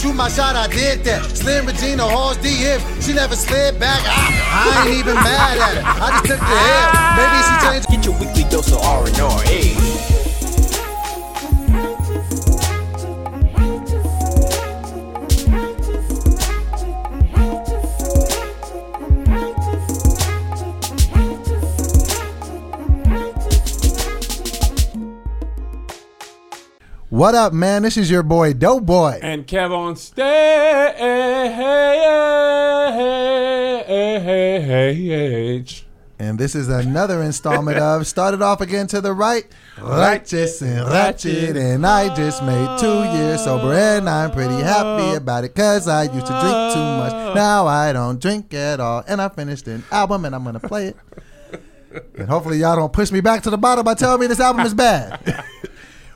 Shoot my shot, I did that. Slim Regina, horse DF. She never slid back. I, I ain't even mad at her. I just took the hell. Maybe she changed. Get your weekly dose of R&R. Hey. What up, man? This is your boy, Dope Boy. And KevOnStage. And this is another installment of Started Off Again to the Right, Righteous and Ratchet. And I just made two years sober, and I'm pretty happy about it because I used to drink too much. Now I don't drink at all. And I finished an album, and I'm going to play it. And hopefully, y'all don't push me back to the bottom by telling me this album is bad.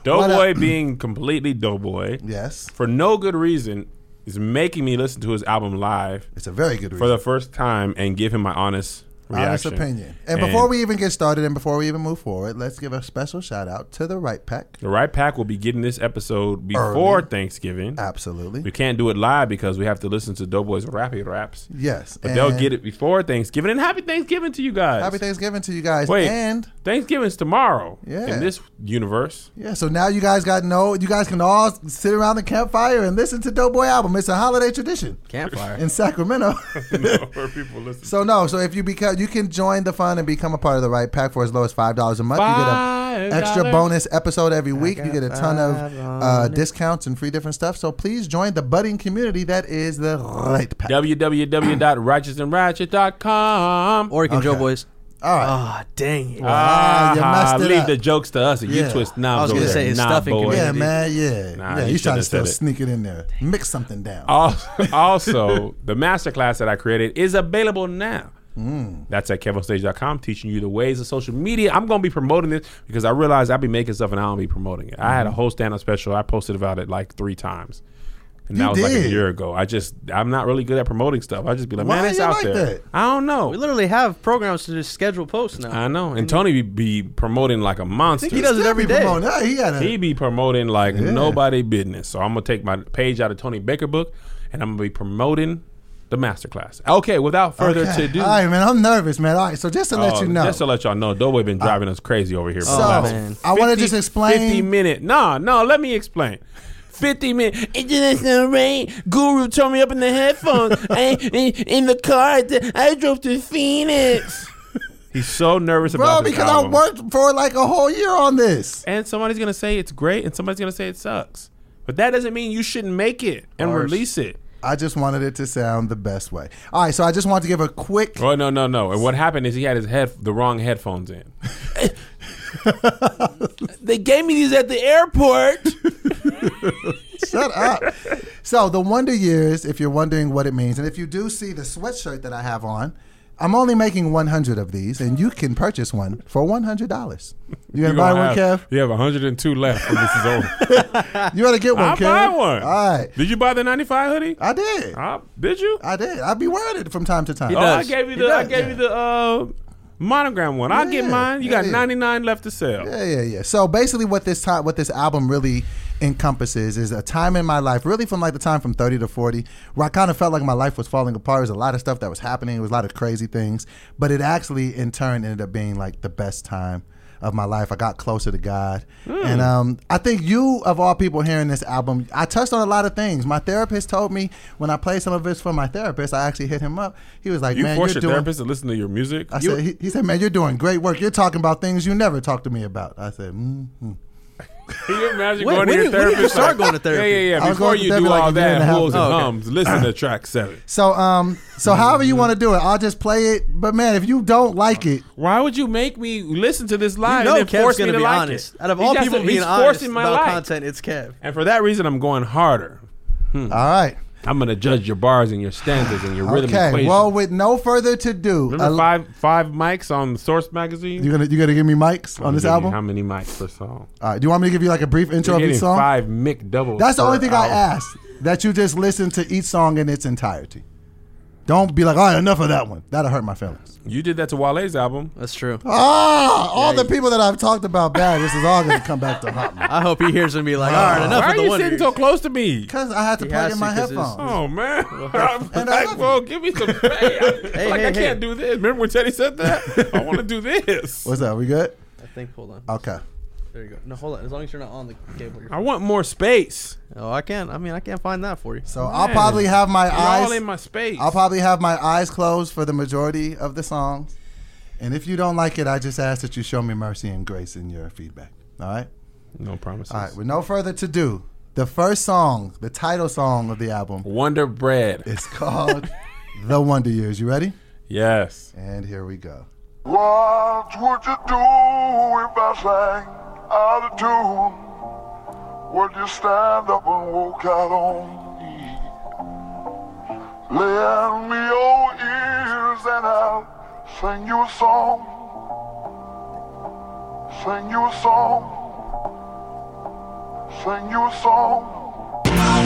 Doughboy being completely Doughboy yes, for no good reason is making me listen to his album live it's a very good reason. for the first time and give him my honest reaction. Honest opinion. And, before we even get started and before we even move forward, let's give a special shout out to the Right Pack. the Right Pack will be getting this episode before Early. Thanksgiving. Absolutely. We can't do it live because we have to listen to Doughboy's rappy raps. Yes. But they'll get it before Thanksgiving. And happy Thanksgiving to you guys. Happy Thanksgiving to you guys. Wait, And Thanksgiving's tomorrow. Yeah. In this universe. yeah, so now you guys got no you guys can all sit around the campfire and listen to Doughboy album. It's a holiday tradition Campfire. in Sacramento. no, where people listen. so no, so if you become you can join the fun and become a part of the right pack for as low as five dollars a month. You get a extra bonus episode every week. You get a ton of uh, discounts and free different stuff. So please join the budding community that is the right pack. www.righteousandratchet.com. Or you can Okay. Joe Boys. All right. Ah, dang it. Ah, you Ah, messed it leave up. the jokes to us and Yeah. you twist knobs I was gonna there. say it's Nah, stuffing boy. Yeah, community. man. Yeah, Nah, yeah. you You trying shouldn't to have still said it. sneak it in there, mix something down. Also, also, the masterclass that I created is available now. Mm. That's at kevonstage.com, teaching you the ways of social media. I'm going to be promoting this because I realize I'll be making stuff and I don't be promoting it. I had a Mm-hmm. whole stand-up special. I posted about it like three times. And You that was like a year ago. I just, I'm not really good at promoting stuff. I just be like, Why man, it's out like there. that? I don't know. We literally have programs to just schedule posts now. I know. And Tony be, be promoting like a monster. he does it Still every be day. promoting. Ah, he got a, He be promoting like Yeah. nobody business. So I'm gonna take my page out of Tony Baker book and I'm gonna be promoting the masterclass. Okay, without further Okay. ado, All right, man. I'm nervous, man. All right, so just to let Oh, you know, just to let y'all know, Doughboy been uh, driving us crazy over here. so the last man. I want to just explain. 50 minute. No, no, let me explain. 50 minutes. International rain. Guru turned me up in the headphones. I, in, in the car. I drove to Phoenix. He's so nervous Bro, about this because album. I worked for like a whole year on this. and somebody's gonna say it's great, and somebody's gonna say it sucks. But that doesn't mean you shouldn't make it and Harsh. release it. I just wanted it to sound the best way. All right, so I just want to give a quick. Oh no, no, no! And what happened is he had his head the wrong headphones in. they gave me these at the airport. Shut up. So the Wonder Years, if you're wondering what it means, and if you do see the sweatshirt that I have on, I'm only making 100 of these, and you can purchase one for $100. You gonna buy one, have, Kev? You have 102 left when this is over. You gotta get one, I'll Kev. buy one. All right, Did you buy the 95 hoodie? I did. Uh, did you? I did. I be wearing it from time to time. He Oh, I gave you He the I gave yeah. you the uh, monogram one. I'll get mine. You yeah, got yeah. 99 left to sell. Yeah, yeah, yeah. So basically, what this time, what this album really encompasses is a time in my life, really from like the time from 30 to 40, where I kind of felt like my life was falling apart. There was a lot of stuff that was happening. There was a lot of crazy things, but it actually, in turn, ended up being like the best time of my life. I got closer to God, and um, I think you, of all people, hearing this album, I touched on a lot of things. My therapist told me when I played some of this for my therapist, I actually hit him up. He was like, You "Man, force your doing." therapist to listen to your music. I You- said, he, he said, man, you're doing great work. You're talking about things you never talked to me about. I said, mm-hmm. Can you imagine When- going when to your did- when did you therapist? start like- going to therapy? Yeah, yeah, yeah. Before you do like all a that, a half hools and ago. Oh, okay. hums, listen to track seven. So, um, so however you want to do it, I'll just play it. But man, if you don't like it, Why would you make me listen to this You live know and then Kev's gonna be like honest. it? Out of He's all just- people being he's honest forcing my about life. content, it's Kev. And for that reason, I'm going harder. all right, I'm going to judge your bars and your stanzas and your rhythm okay. equation. Well, with no further to do, Remember five five mics on Source Magazine? you gonna you gonna give me mics on this album? How many mics per song? All right. Do you want me to give you like a brief intro You're of each song? five mic doubles. That's the only thing I asked. That you just listen to each song in its entirety. Don't be like, all right, enough of that one. That'll hurt my feelings. You did that to Wale's album. That's true. Ah, all the people that I've talked about bad, this is all going to come back to haunt me. I hope he hears and be like, all right, enough Why of are the you Wonder sitting so close to me? Because I had to He plug has in to, my 'cause it's- headphones. Oh man, I'm And I like, love bro, give me some. Hey, I, Hey, like hey, I can't hey. do this. Remember when Teddy said that? I want to do this. What's that? We good? I think. Hold on. Okay. There you go. No, hold on. As long as you're not on the cable. You're I want more space. Oh, I can't. I mean, I can't find that for you. So I'll Man, probably have my You're eyes. all in my space. I'll probably have my eyes closed for the majority of the songs. And if you don't like it, I just ask that you show me mercy and grace in your feedback. All right? no promises. All right. With no further to do, the first song, the title song of the album, Wonder Bread. is called The Wonder Years. You ready? Yes. And here we go. What would you do if I sang out of tune? Would you stand up and walk out on me? Lend me your ears and I'll sing you a song. Sing you a song. Sing you a song.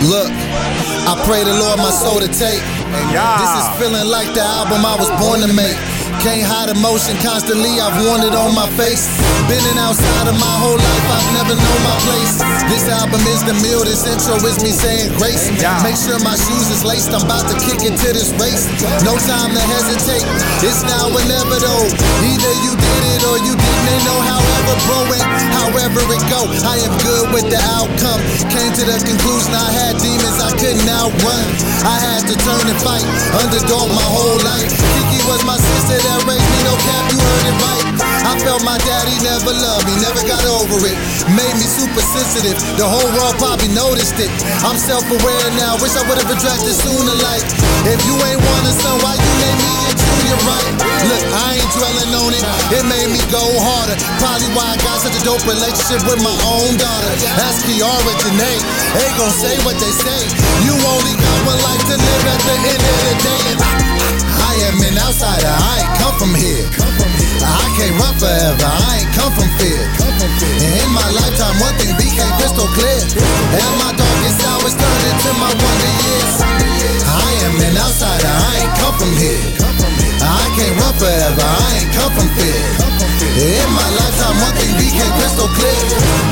Look, I pray the Lord my soul to take. This is feeling like the album I was born to make. Can't hide emotion constantly, I've worn it on my face. Been in outside of my whole life, I've never known my place. This album is the meal, this intro is me saying grace. Make sure my shoes is laced, I'm about to kick into this race. No time to hesitate, it's now or never though. Either you did it or you didn't, ain't no however, bro. And however it go, I am good with the outcome. Came to the conclusion I had demons I couldn't outrun. I had to turn and fight, underdog my whole life. Was my sister that raised me, no cap, you heard it right. I felt my daddy never loved me, never got over it. Made me super sensitive, the whole world probably noticed it. I'm self aware now, wish I would have addressed it sooner. Like, if you ain't want a son, why you name me a junior, right? Look, I ain't dwelling on it, it made me go harder. Probably why I got such a dope relationship with my own daughter. Ask Kiara Janae, they gon' say what they say. You only got one life to live at the end of the day. Am an outsider, I ain't come from here. I can't run forever, I ain't come from fear. And in my lifetime, one thing became crystal clear. And my darkest hours turned into my wonder years. I am an outsider, I ain't come from here. I can't run forever, I ain't come from fear. In my lifetime, one thing became crystal clear.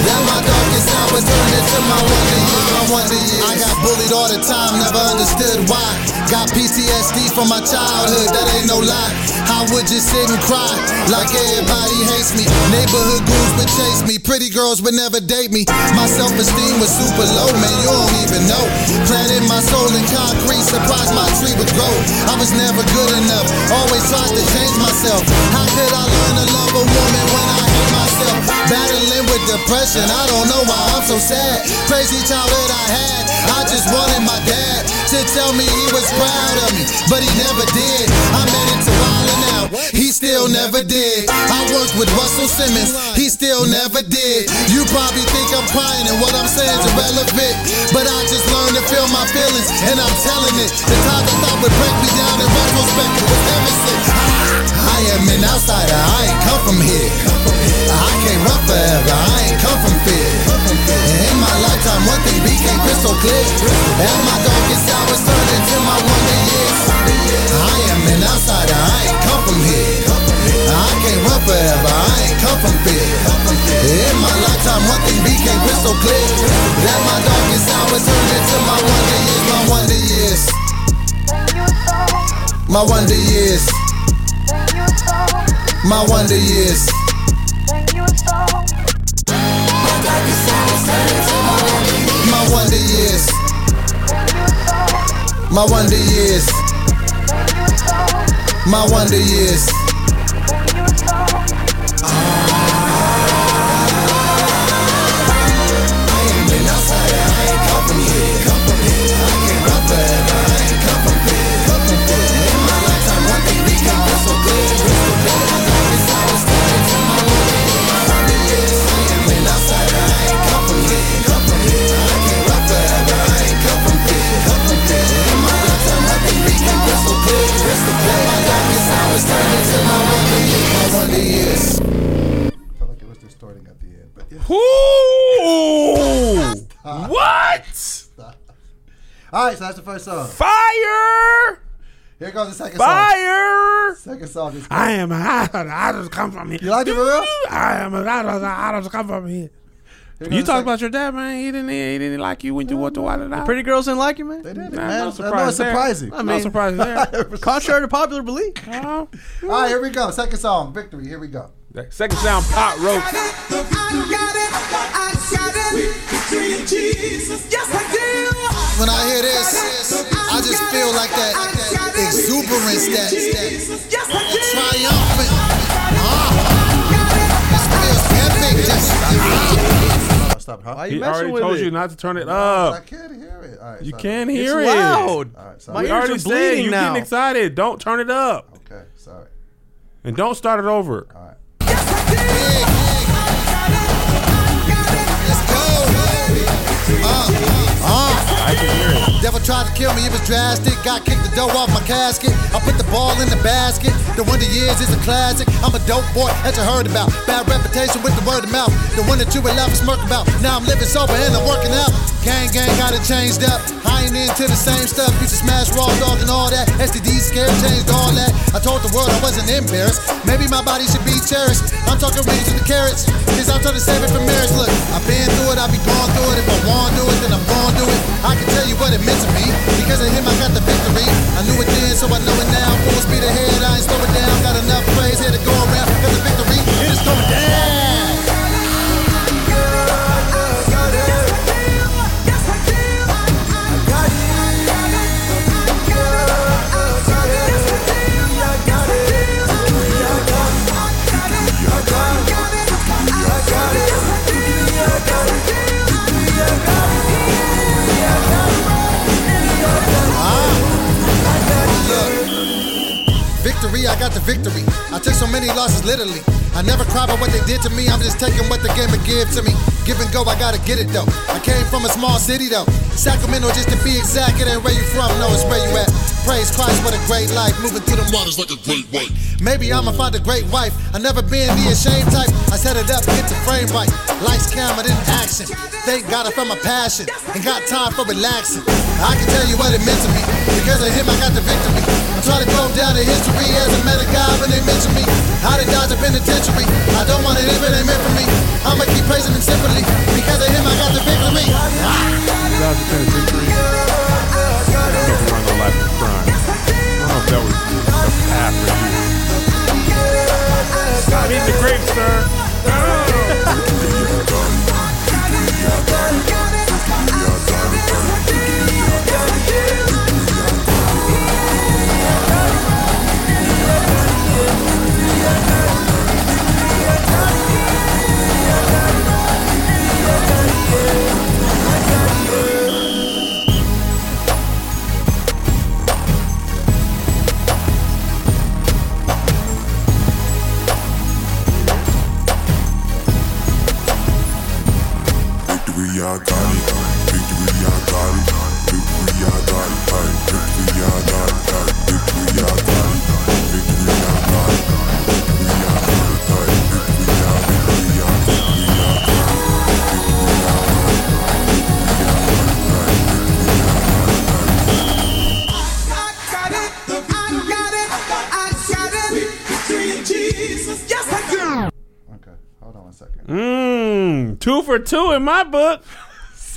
That my darkest hours turned into my wonder years. My wonder. I got bullied all the time, never understood why. Got PTSD from my childhood, that ain't no lie. I would just sit and cry like everybody hates me. Neighborhood goons would chase me, pretty girls would never date me. My self esteem was super low, man, you don't even know. Planted my soul in concrete, surprised my tree would grow. I was never good enough, always tried to change myself. How could I learn to love a woman when I hate myself? Battling with depression, I don't know why I'm so sad. Crazy childhood I had, I just wanted my dad to tell me he was proud of me, but he never did. I made it to he still never did. I worked with Russell Simmons, he still never did. You probably think I'm crying and what I'm saying is irrelevant, but I just learned to feel my feelings, and I'm telling it. The that I thought would break me down in retrospect was ever since. I am an outsider, I ain't come from here. I can't run forever, I ain't come from fear. And in my lifetime, one thing became crystal clear. And my darkest hours turned into my wonder years. I am an outsider, I ain't come from here. I can't run forever, I ain't come from fear. In my lifetime, one thing became crystal clear. That my darkest hours turned into my wonder years, my wonder years. My wonder years. My wonder years. My wonder years. My wonder years. My wonder years. My wonder years. felt like it was distorting at the end, but yeah. Ooh! what? All right, so that's the first song. Fire! Here goes the second song. Fire! Second song is I am an idol. Idols come from here. You like it for real? I am an idol. Idols come from here. Here You goes the talk sec- about your dad, man. He didn't. He didn't like you when you went to Wild Out. Pretty girls didn't like you, man. They did it, Nah, man. no No surprise there. surprising. I I'm mean- not surprised there. Contrary to popular belief. All right, here we go. Second song, Victory. Here we go. Second sound, pot roast. When I hear this, I just feel like that exuberance, that, that, that triumphant. Stop, huh? Why He you messing already with told it? you not to turn it I up. can't hear it. All right, You sorry. can't It's hear it. loud. All right, My. We ears already are said bleeding you now. getting excited. Don't turn it up, Okay, sorry. and don't start it over. All right. Let's go. Uh, uh. I can hear it. Devil tried to kill me, it was drastic. Got kicked the dough off my casket. I put the ball in the basket. The Wonder Years is a classic. I'm a dope boy that you heard about. Bad reputation with the word of mouth. The one that you would laugh and smirk about. Now I'm living sober and I'm working out. Gang, gang, got it changed up. I ain't into the same stuff. Used to smash raw dog and all that. STD scare changed all that. I told the world I wasn't embarrassed. Maybe my body should be cherished. I'm talking rings and the carrots. Cause I'm trying to save it for marriage. Look, I've been through it, I'll be going through it. If I want to do it, then I'm going to do it. I can tell you what it meant to me. Because of him, I got the victory. I knew it then, so I know it now. Full speed ahead, I ain't slowing down. Got enough praise here to go around. Cause the victory, it is going down. Victory, I got the victory. I took so many losses literally. I never cry about what they did to me. I'm just taking what the game would give to me. Give and go, I gotta get it though. I came from a small city though. Sacramento, just to be exact, it ain't where you from, no, it's where you at. Praise Christ, what a great life. Moving through the waters like a great white. Maybe I'ma find a great wife. I never been the ashamed type. I set it up, get the frame right. Lights, camera, then action. Thank God I found my passion and got time for relaxing. I can tell you what it meant to me. Because of him, I got the victory. I'm trying to go down in history as a man of God when they mention me. How to dodge a penitentiary. I don't want it if it ain't meant for me. I'ma keep praising him simply. Because of him, I got the victory. Ah. Life of crime. I don't know if that was after you. Stop eating the grapes, sir. Oh. For two in my book.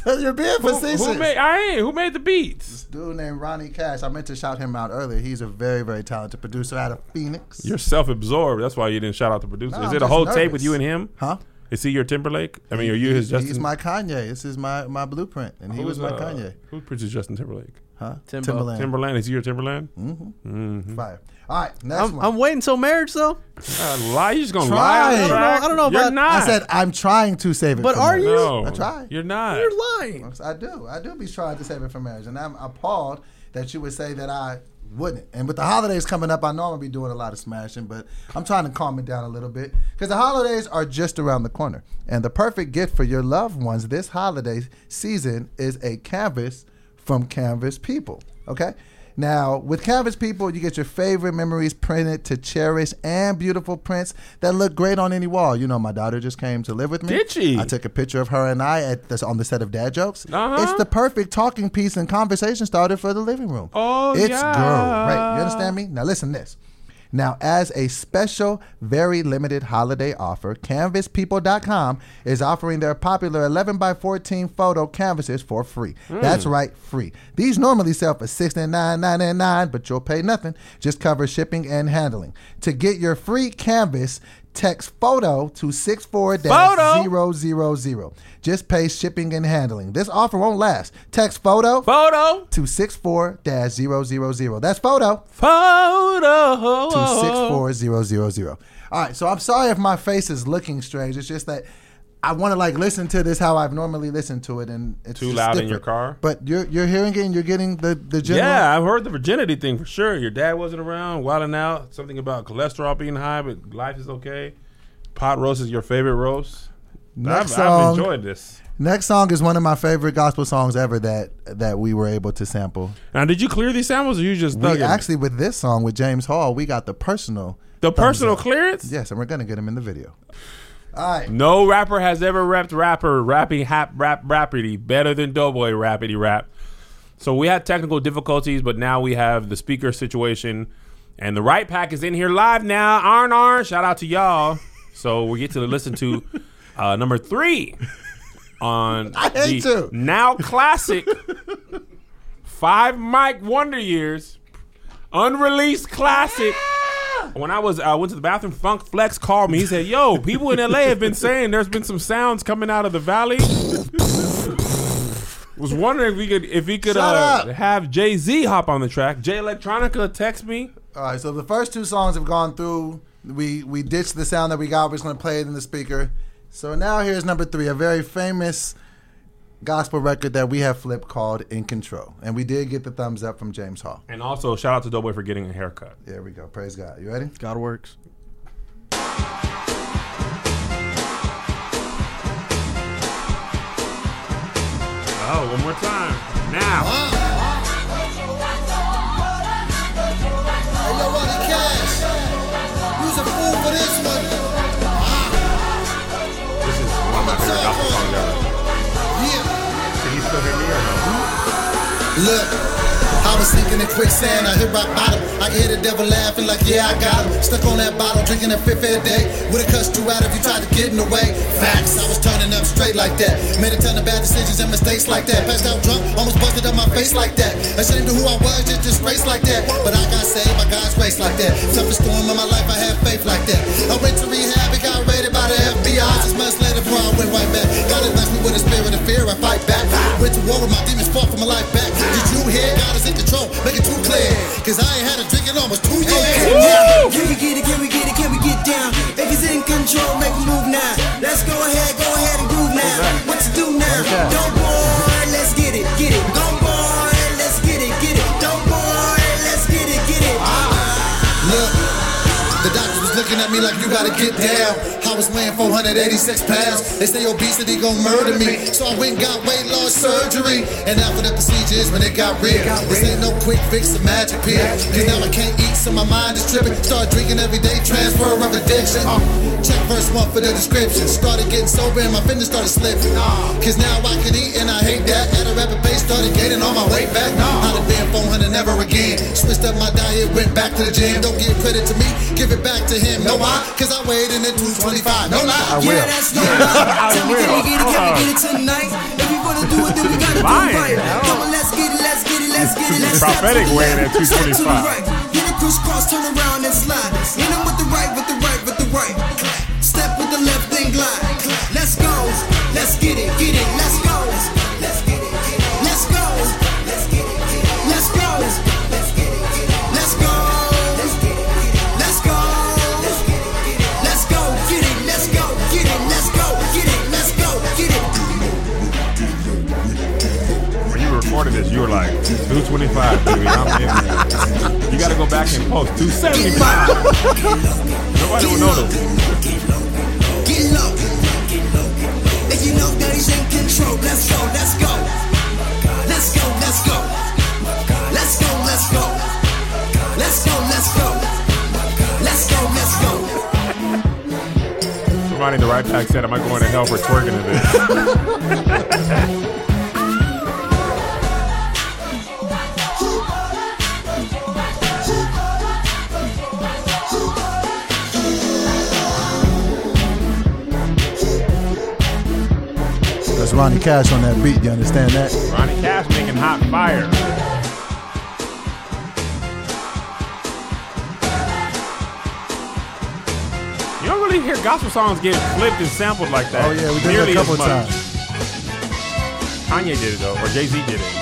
So you're being facetious. who made? I ain't. Who made the beats? This Dude named Ronnie Cash. I meant to shout him out earlier. He's a very, very talented producer out of Phoenix. You're self-absorbed. That's why you didn't shout out the producer. No, Is I'm it a just whole tape with you and him? huh? Is he your Timberlake? I mean, are you his Justin? He's my Kanye. This is my, my blueprint, and he who's, was my uh, Kanye. Who produces Justin Timberlake? Huh? Timbo. Timbaland. Timbaland. Is he your Timbaland? Fire. All right, next I'm, one. I'm waiting till marriage though. Uh, lie. you're just gonna Try. lie? On I don't know- I don't know You're about- not. I said I'm trying to save it. But for are marriage. you? no. I try. You're not. You're lying. I do. I do be trying to save it for marriage, and I'm appalled that you would say that I wouldn't. And with the holidays coming up, I know I'm gonna be doing a lot of smashing, but I'm trying to calm it down a little bit because the holidays are just around the corner, and the perfect gift for your loved ones this holiday season is a canvas from Canvas People. Okay. Now, with Canvas people, you get your favorite memories printed to cherish and beautiful prints that look great on any wall. You know, my daughter just came to live with me. Did she? I took a picture of her and I at this, on the set of Dad Jokes. Uh-huh. It's the perfect talking piece and conversation starter for the living room. Oh, it's yeah. great. You understand me? Now, listen to this. Now, as a special, very limited holiday offer, CanvasPeople.com is offering their popular 11 by 14 photo canvases for free. Hmm. That's right, free. These normally sell for $69.99, but you'll pay nothing. Just cover shipping and handling. To get your free canvas, text photo to 64 000. Just pay shipping and handling. This offer won't last. Text photo Photo. to 64 000. That's photo Photo. to six four zero zero zero. All right, so I'm sorry if my face is looking strange. It's just that I want to like listen to this how I've normally listened to it, and it's Too loud in your car? But you're you're hearing it, and you're getting the the general. Yeah, I've heard the virginity thing for sure. Your dad wasn't around, wilding out. Something about cholesterol being high, but life is okay. Pot roast is your favorite roast. Next I've, song. I've enjoyed this. Next song is one of my favorite gospel songs ever that that we were able to sample. Now, did you clear these samples, or you just We actually with this song with James Hall, we got the personal. the personal up. clearance. Yes, and we're gonna get him in the video. All right. No rapper has ever rapped rapper rapping hap rap rappity better than Doughboy rappity rap. So we had technical difficulties, but now we have the speaker situation, and the right pack is in here live now. Arn Arn, shout out to y'all. So we get to listen to uh, number three on I hate the to. now classic five Mike Wonder Years unreleased classic. When I was I went to the bathroom, Funk Flex called me. He said, "Yo, people in LA have been saying there's been some sounds coming out of the valley." was wondering if we could if he could uh, have Jay Z hop on the track. Jay Electronica text me. All right, so the first two songs have gone through. We we ditched the sound that we got. We're just gonna play it in the speaker. So now here's number three, a very famous gospel record that we have flipped called "In Control," and we did get the thumbs up from James Hall. And also shout out to Doughboy for getting a haircut. There we go. Praise God. You ready? God works. Oh, one more time. Now. Hey, yo, Ronnie Cash. You's a fool for this one. Look, I was sinking in quicksand, I hit rock bottom. I hear the devil laughing like, yeah, I got him. Stuck on that bottle, drinking a fifth a day. Would've cussed you out if you tried to get in the way. Facts, I was turning up straight like that. Made a ton of bad decisions and mistakes like that. Passed out drunk, almost busted up my face like that. Ashamed of who I was, just disgraced like that. But I got saved by God's grace like that. Toughest storm of my life, I had faith like that. I went to rehab and got raided by the FBI. Six months later, I went right back. God has blessed me with a spirit of fear, I fight back. Went to war with my demons, fought for my life back. Did you hear? God is in control, make it too clear. Cause I ain't had a drink in almost two years. Can we get it? Can we get it? Can we get down? If he's in control, make a move now. Let's go ahead, me like you gotta get down. I was weighing 486 pounds. They say obesity gon' murder me. So I went and got weight loss surgery. And after the procedures, when it got real, this ain't no quick fix or magic pill. Cause now I can't eat, so my mind is tripping. Start drinking every day, transfer of addiction. Uh, check verse one for the description. Started getting sober and my fitness started slipping. Uh, Cause now I can eat and I hate that. At a rapid pace, started gaining on my weight back. Uh, I'd have been 400 never again. Switched up my diet, went back to the gym. Don't give credit to me, give it back to him. No why? Cause I weighed in at 225. No lie. Yeah, that's no lie. Tell me, can we get it? Can we uh-huh. get it tonight? If we wanna do it, then we gotta do it right. Come on, let's get it, let's get it, let's get it. Let's step Prophetic weighing at step 225. right. Get it crisscross, turn around and slide. Hit 'em with the right, with the right, with the right. Step with the left, then glide. Let's go, let's get it, get it, let's go. after this, you were like, 225, baby, I'm in. You gotta go back and post 275. Nobody will know this. Get low. If you know that he's in control, let's go, let's go. Let's go, let's go. Let's go, let's go. Let's go, let's go. Let's go, let's go. Somebody in the right pack said, Am I going to hell for twerking a bit? That's Ronnie Cash on that beat. You understand that? Ronnie Cash making hot fire. You don't really hear gospel songs get flipped and sampled like that. Oh yeah, we did nearly it a couple of times. Kanye did it though, or Jay Z did it.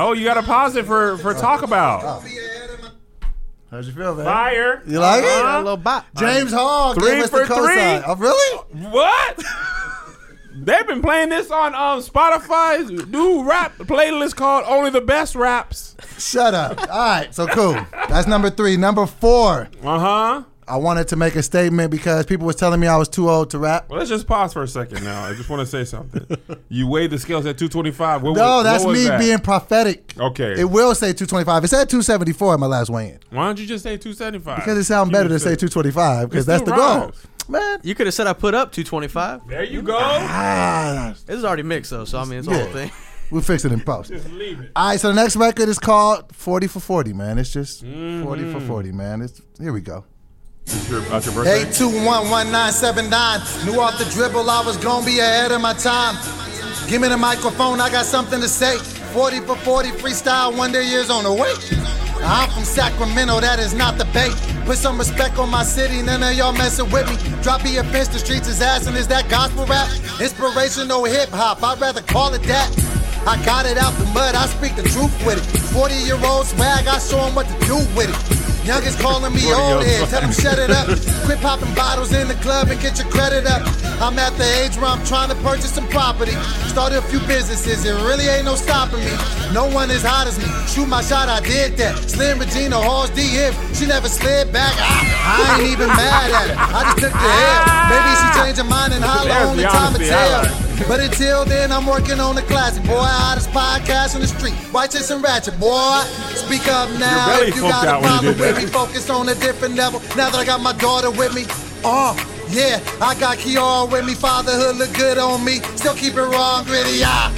Oh, you got to pause it for for talk about How'd you feel, man? fire. You like Got a it? little bop. James Hall Three gave us for the cosign. three. Oh, really? What? They've been playing this on um, Spotify's new rap playlist called "Only the Best Raps." Shut up. All right, so cool. That's number three. Number four. Uh huh. I wanted to make a statement because people was telling me I was too old to rap. Well, let's just pause for a second now. I just want to say something. You weighed the scales at 225. What, No, was- that's me that? being prophetic. Okay. It will say 225. It said 274 in my last weigh-in. Why don't you just say 275? Because it sounds better to say 225 because that's still the goal. rhymes. Man. You could have said I put up 225. There you go. Ah, This is already mixed though, so I mean it's the Yeah. whole thing. we'll fix it in post. Just leave it. All right, so the next record is called 40 for 40, man. It's just 40 Mm-hmm. for 40, man. It's Here we go. Your, your birthday. 8211979. Knew off the dribble I was gonna be ahead of my time. Give me the microphone, I got something to say. 40 for 40 freestyle, wonder years on the way. I'm from Sacramento, that is not the bait. Put some respect on my city, none of y'all messing with me. Drop me a fence, the streets is ass, and is that gospel rap? Inspirational hip hop, I'd rather call it that. I got it out the mud, I speak the truth with it. 40 year old swag, I show 'em what to do with it. Youngest calling me old head, tell them shut it up. Quit popping bottles in the club and get your credit up. I'm at the age where I'm trying to purchase some property. Started a few businesses, it really ain't no stopping me. No one as hot as me. Shoot my shot, I did that. Slim Regina Hall's DM, she never slid back. I, I ain't even mad at her. I just took the L. Maybe she changed her mind and holler There's only time to tell. But until then, I'm working on the classic. Boy, hottest podcast on the street. Righteous and ratchet, boy. Speak up now Your belly if you got a problem with that. me. Focus on a different level. Now that I got my daughter with me. Oh, yeah, I got Kiara with me. Fatherhood look good on me. Still keep it raw and gritty, yeah.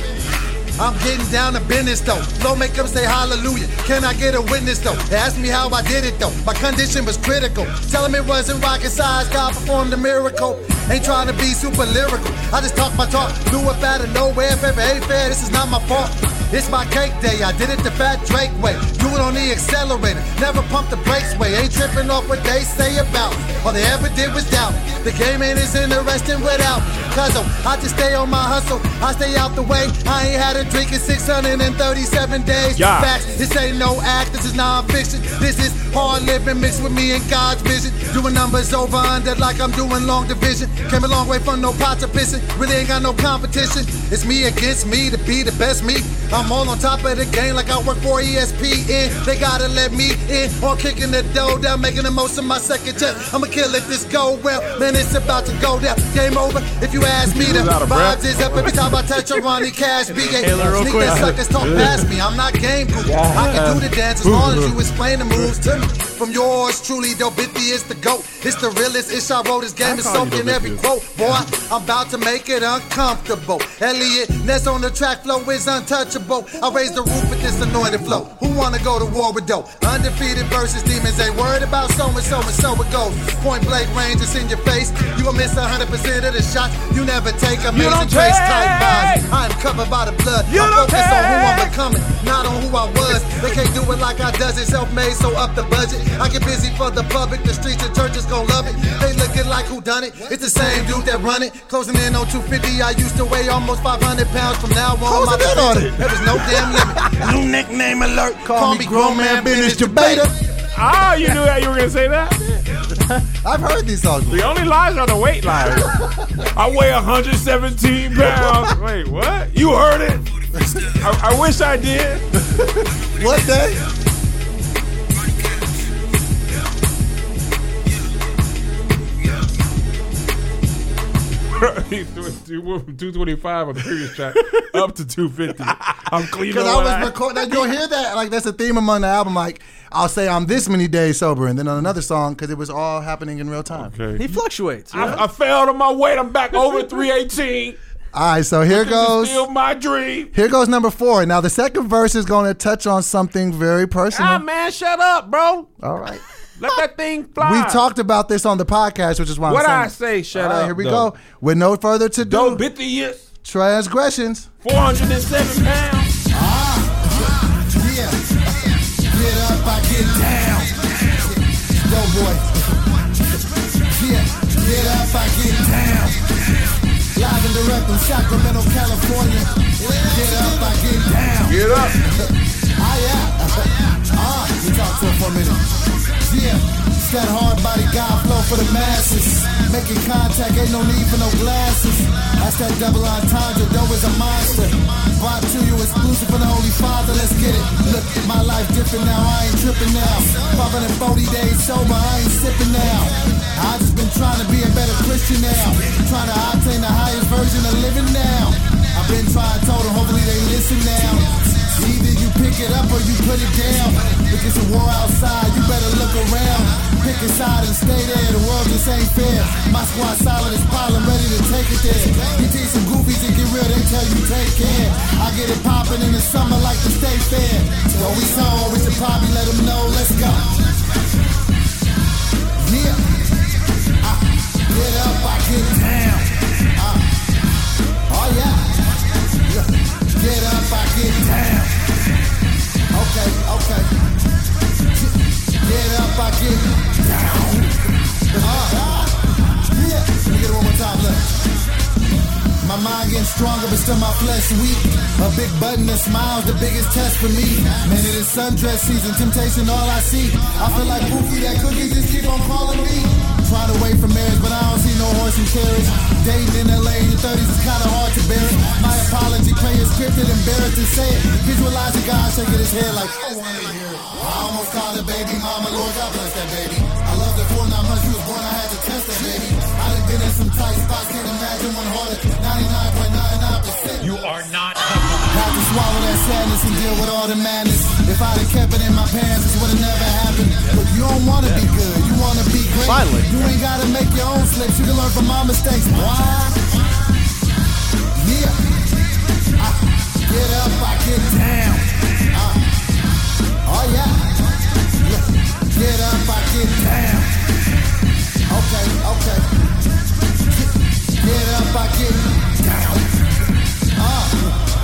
I'm getting down to business though. Flow make them say hallelujah. Can I get a witness though? They asked me how I did it though. My condition was critical. Tell them it wasn't rocket science. God performed a miracle. Ain't trying to be super lyrical. I just talk my talk. Blew up out of nowhere. If ever ain't fair, this is not my fault. It's my cake day. I did it the fat Drake way. Do it on the accelerator. Never pump the brakes way. Ain't tripping off what they say about. me. All they ever did was doubt. The game ain't as interesting without. Cause I just stay on my hustle. I stay out the way. I ain't had a drink in 637 days. Yeah. Facts. This ain't no act. This is non-fiction. This is hard living mixed with me and God's vision. Doing numbers over under like I'm doing long division. Came a long way from no pots of pissing. Really ain't got no competition. It's me against me to be the best me. I'm all on top of the game like I work for ESPN. They gotta let me in or kicking the dough down, making the most of my second chance. I'ma kill if this go well. Man, it's about to go down. Game over. If you ask me, the was out of breath. vibes is up every time I touch a Ronnie Cash. Sneak that suckers talk past me. I'm not game. I can do the dance as long as you explain the moves to me. From yours truly, though, Bithy is the GOAT. It's the realest ish I wrote. This game is soaking every quote. Boy, I'm about to make it uncomfortable. Eliot Ness on the track flow is untouchable. I raise the roof with this anointed flow. Who wanna go to war with dope? Undefeated versus demons ain't worried about so and so and so it goes. Point blank range is in your face. You will miss 100% of the shots. You never take amazing don't trace type vibes. I'm covered by the blood. You I focus on who I'm becoming, not on who I was. They can't do it like I does it, self-made, so up the budget. I get busy for the public, the streets and churches gon' love it. They looking like who done it. It's the same dude that run it. Closing in on 250. I used to weigh almost 500 pounds. From now on, my Closing on it. There was no damn limit. New nickname alert. Call, me grown man business debater. Ah, you knew that you were gonna say that. I've heard these songs. The only lies are the weight lies. I weigh 117 pounds. Wait, what? You heard it? I, I wish I did. What day? 225 on the previous track up to 250. I'm clean. Because I was recording, you'll hear that. Like that's a theme among the album. Like I'll say I'm this many days sober, and then on another song because it was all happening in real time. Okay. He fluctuates. you know? I, I fell on my weight. I'm back over 318. All right, so here goes. still my dream. Here goes number four. Now the second verse is going to touch on something very personal. Ah, man, shut up, bro. all right. Let that thing fly. We talked about this on the podcast, which is why What I'm What I say? Shut All right, up. here we though. go. With no further to do, Dobithius, transgressions. 407 pounds. Ah, Yeah. Get up, I get down. Yo, boy. Yeah. Get up, I get down. Live and direct from Sacramento, California. Get up, I get down. Get up. Ah, yeah. Ah, we talk to him for a minute. That hard body God flow for the masses. Making contact, ain't no need for no glasses. That's that double entendre, dough is a monster. Brought to you exclusive for the Holy Father, let's get it. Look, my life different now, I ain't tripping now. 540 days sober, I ain't sipping now. I just been trying to be a better Christian now. Trying to obtain the highest version of living now. I've been trying, told them, hopefully they listen now. Either you pick it up or you put it down. If it's a war outside, you better look around. Pick a side and stay there. The world just ain't fair. My squad solid as I'm ready to take it there. You take some goofies and get real, they tell you take care. I get it popping in the summer like the state fair. So what we saw, we should probably let them know. Let's go. Stronger, but still my flesh weak. A big button that smiles, the biggest test for me. Man, it is sundress season, temptation, all I see. I feel like Pookie, that cookie just keep on calling me. Trying to wait for marriage, but I don't see no horse and carriage. Dating in LA in your 30s is kinda hard to bear it. My apology, play it scripted, embarrassed to say it. Visualize a guy shaking his head like, I wanna hear it. I almost called her baby mama, Lord God bless that baby. I loved her for nine months, she was born, I had to test that baby. I done been in some tight spots, can't imagine one harder. 99.99%. swallow and deal with all the madness. If I'd have kept it in my pants, this would have never happened. But you don't wanna be good, you wanna be great. Finally. You ain't gotta make your own slips, you can learn from my mistakes. Why? Yeah. I get up, I get down. Uh, oh yeah. Yeah. Get up, I get down. Okay, okay. Get up, I get down. Uh.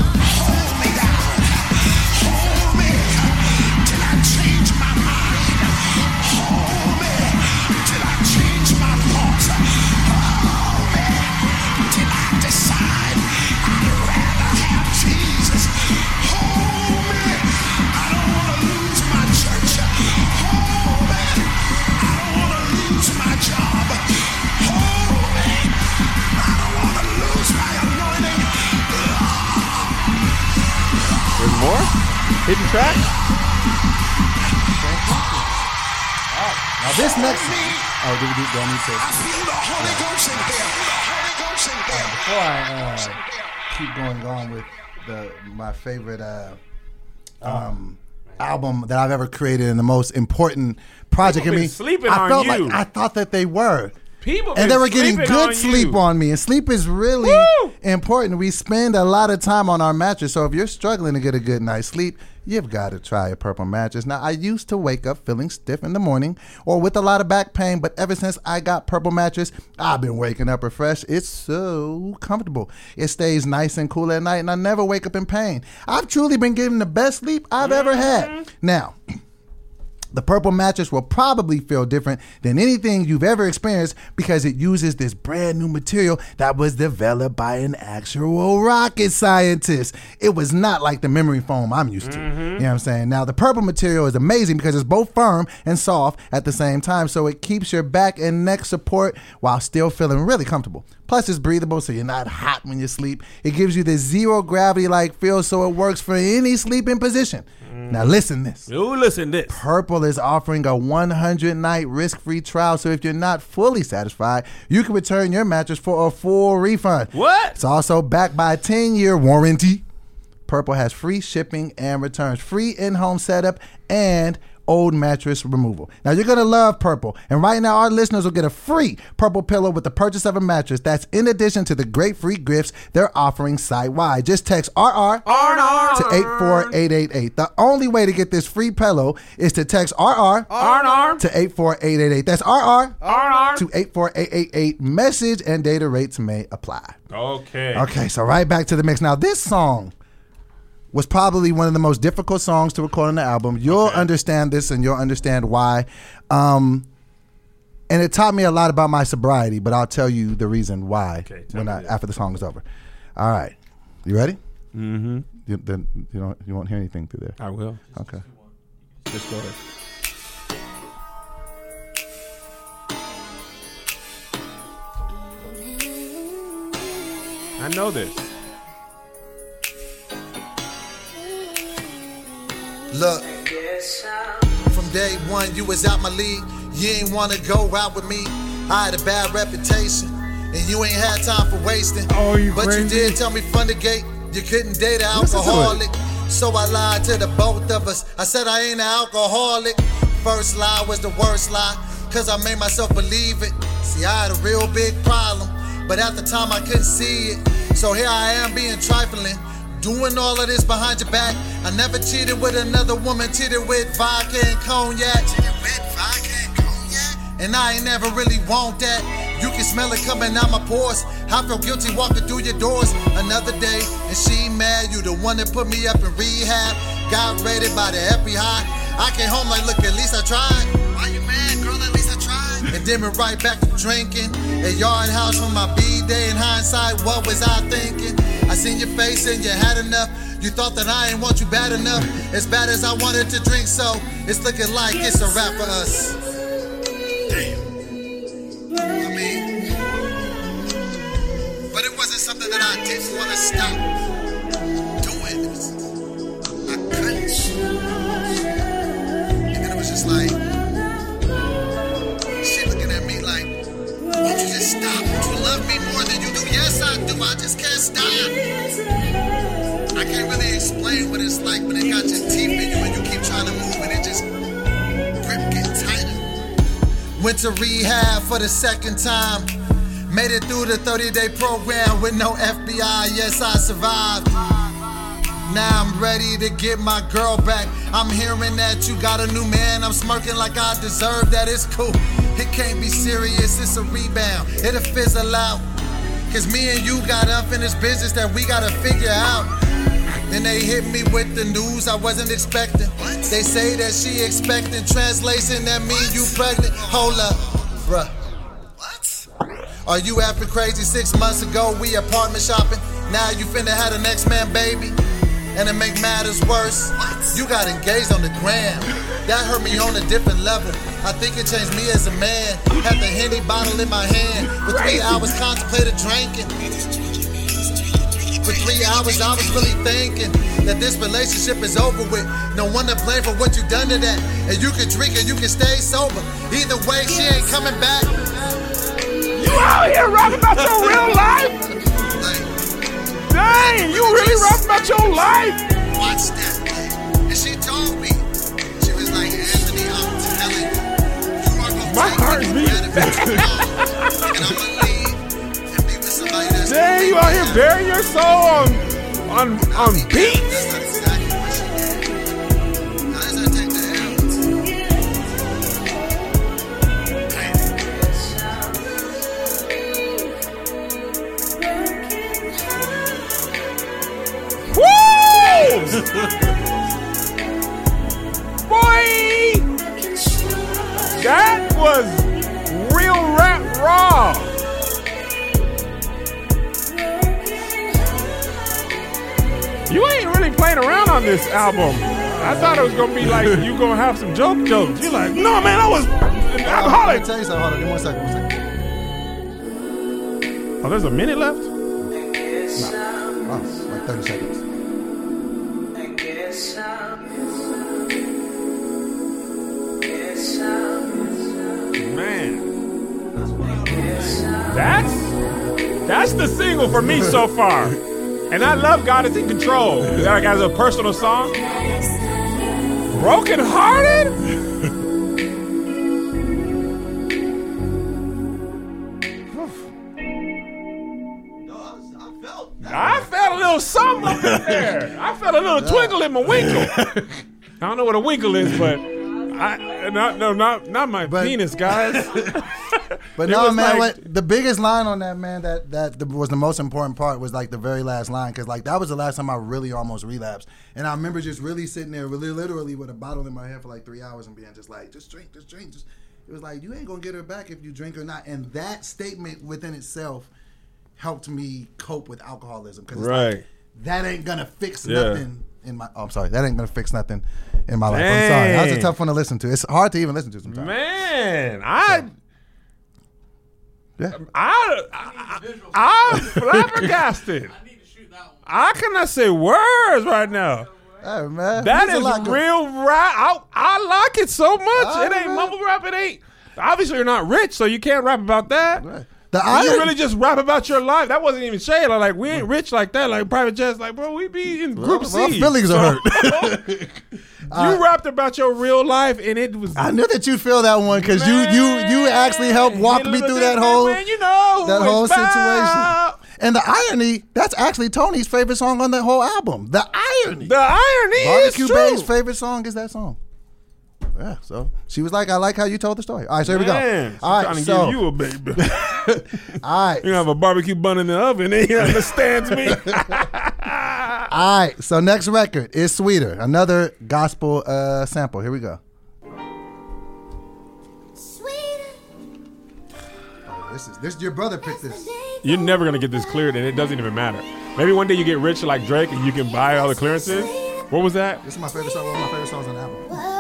Hidden track? Now this next. Oh, do we do? Do I need to? Before I uh, keep going on with the my favorite uh, um, album that I've ever created and the most important project People in me, sleeping I on felt you. like I thought that they were. People and they were getting good on sleep you. on me. And sleep is really Woo! important. We spend a lot of time on our mattress. So if you're struggling to get a good night's sleep, you've got to try a purple mattress. Now, I used to wake up feeling stiff in the morning or with a lot of back pain, but ever since I got purple mattress, I've been waking up refreshed. It's so comfortable. It stays nice and cool at night, and I never wake up in pain. I've truly been getting the best sleep I've ever had. Mm-hmm. Now, the purple mattress will probably feel different than anything you've ever experienced because it uses this brand new material that was developed by an actual rocket scientist. It was not like the memory foam I'm used to. You mm-hmm. know what I'm saying? Now, the purple material is amazing because it's both firm and soft at the same time, so it keeps your back and neck support while still feeling really comfortable. Plus, it's breathable, so you're not hot when you sleep. It gives you the zero gravity like feel, so it works for any sleeping position. Mm. Now listen this. You listen this. Purple is offering a 100 night risk free trial. So if you're not fully satisfied, you can return your mattress for a full refund. What? It's also backed by a 10 year warranty. Purple has free shipping and returns, free in home setup, and old mattress removal. Now you're gonna love Purple, and right now our listeners will get a free Purple pillow with the purchase of a mattress. That's in addition to the great free gifts they're offering site wide. Just text RR to 84888. The only way to get this free pillow is to text RR Arn to 84888. That's RR Arn to 84888. Message and data rates may apply. Okay. Okay, so right back to the mix. Now, this song was probably one of the most difficult songs to record on the album. You'll understand this and you'll understand why. Um, and it taught me a lot about my sobriety, but I'll tell you the reason why Okay, when I, after the song is over. All right, you ready? Mm-hmm. You, then you don't you won't hear anything through there. I will. Okay. Just go ahead. I know this. Look, from day one, you was out my league. You ain't wanna go out with me. I had a bad reputation, and you ain't had time for wasting. Oh, you but crazy. you did tell me from the gate you couldn't date an Listen to it. alcoholic. So I lied to the both of us. I said I ain't an alcoholic. First lie was the worst lie, cause I made myself believe it. See, I had a real big problem, but at the time I couldn't see it. So here I am being trifling. Doing all of this behind your back. I never cheated with another woman, cheated with vodka and cognac. With vodka and cognac? And I ain't never really want that. You can smell it coming out my pores. I feel guilty walking through your doors. Another day, and she mad. You the one that put me up in rehab. Got raided by the FBI. I came home like, look, at least I tried. Why you mad, girl? At least I tried. And then went right back to drinking. A yard house from my B day. In hindsight, what was I thinking? I seen your face and you had enough. You thought that I ain't want you bad enough. As bad as I wanted to drink, so it's looking like it's a wrap for us. Damn. I mean, but it wasn't something that I didn't want to stop doing. I couldn't. And it was just like, stop? You love me more than you do? Yes, I do. I just can't stop. I can't really explain what it's like when it got your teeth in you and you keep trying to move and it just grip get tighter. Went to rehab for the second time. Made it through the 30 day program with no FBI. Yes, I survived. Now I'm ready to get my girl back. I'm hearing that you got a new man. I'm smirking like I deserve that. It's cool. It can't be serious. It's a rebound. It'll fizzle out. Cause me and you got unfinished business that we gotta figure out. Then they hit me with the news I wasn't expecting. They say that she expecting translation that mean you pregnant. Hold up, bruh. What? Are you acting crazy? Six months ago we apartment shopping. Now you finna have the next man baby. And to make matters worse, you got engaged on the gram. That hurt me on a different level. I think it changed me as a man. Had the Henny bottle in my hand. For three hours contemplated drinking. For three hours, I was really thinking that this relationship is over with. No one to blame for what you done to that. And you can drink and you can stay sober. Either way, she ain't coming back. You out here rapping about your real life? Dang, you really rapping about your life? watch that. And she told me, like, Anthony, I'm telling you, you are gonna My heart it beat. you know. And I'm gonna leave and be with somebody that's Dang, you out here burying your soul on on on beats. That's that was real rap raw. You ain't really playing around on this album. I thought it was gonna be like you gonna have some joke jokes. You're like, no man, I was an Let me alcoholic. tell you something. Hold on. Give me one second. One second. Oh, there's a minute left. Oh, like 30 seconds. Man. That's that's the single for me so far. And I love God is in control. Like as a personal song. Broken hearted? I felt a little something up in there. I felt a little twinkle in my winkle. I don't know what a winkle is, but I not no not not my But- penis, guys. But It no, man, like- what, the biggest line on that, man, that that the, was the most important part was like the very last line because like that was the last time I really almost relapsed, and I remember just really sitting there, really literally with a bottle in my hand for like three hours and being just like, just drink, just drink, just. It was like you ain't gonna get her back if you drink or not, and that statement within itself helped me cope with alcoholism because Right. like, that ain't gonna fix Yeah. nothing in my. Oh, I'm sorry, that ain't gonna fix nothing in my life. I'm sorry, that was a tough one to listen to. It's hard to even listen to sometimes. Man, I Yeah. Um, I, I, I am flabbergasted. I cannot say words right now. Hey, man, That a is go- real rap. I, I like it so much. All it ain't right. mumble rap. It ain't. Obviously, you're not rich, so you can't rap about that. The But iron, you really just rap about your life. That wasn't even shade. Like we ain't rich like that. Like private jets. Like bro, we be in group well, C. feelings are hurt. you uh, rapped about your real life, and it was. I knew that you'd feel that one because you you you actually helped walk me through that whole man, you know, that whole it's about. situation. And the irony, that's actually Tony's favorite song on that whole album. The irony. The irony is Barbecue true. Babe's favorite song is that song. Yeah, so she was like, I like how you told the story. All right, so here Man, we go. All trying right, to so, give you a baby. all right, you have a barbecue bun in the oven, and he understands me. all right. So next record is Sweeter, another gospel uh, sample. Here we go. Oh, this is this your brother picked this. You're never gonna get this cleared, and it doesn't even matter. Maybe one day you get rich like Drake, and you can buy all the clearances. What was that? This is my favorite song. One of my favorite songs on the album.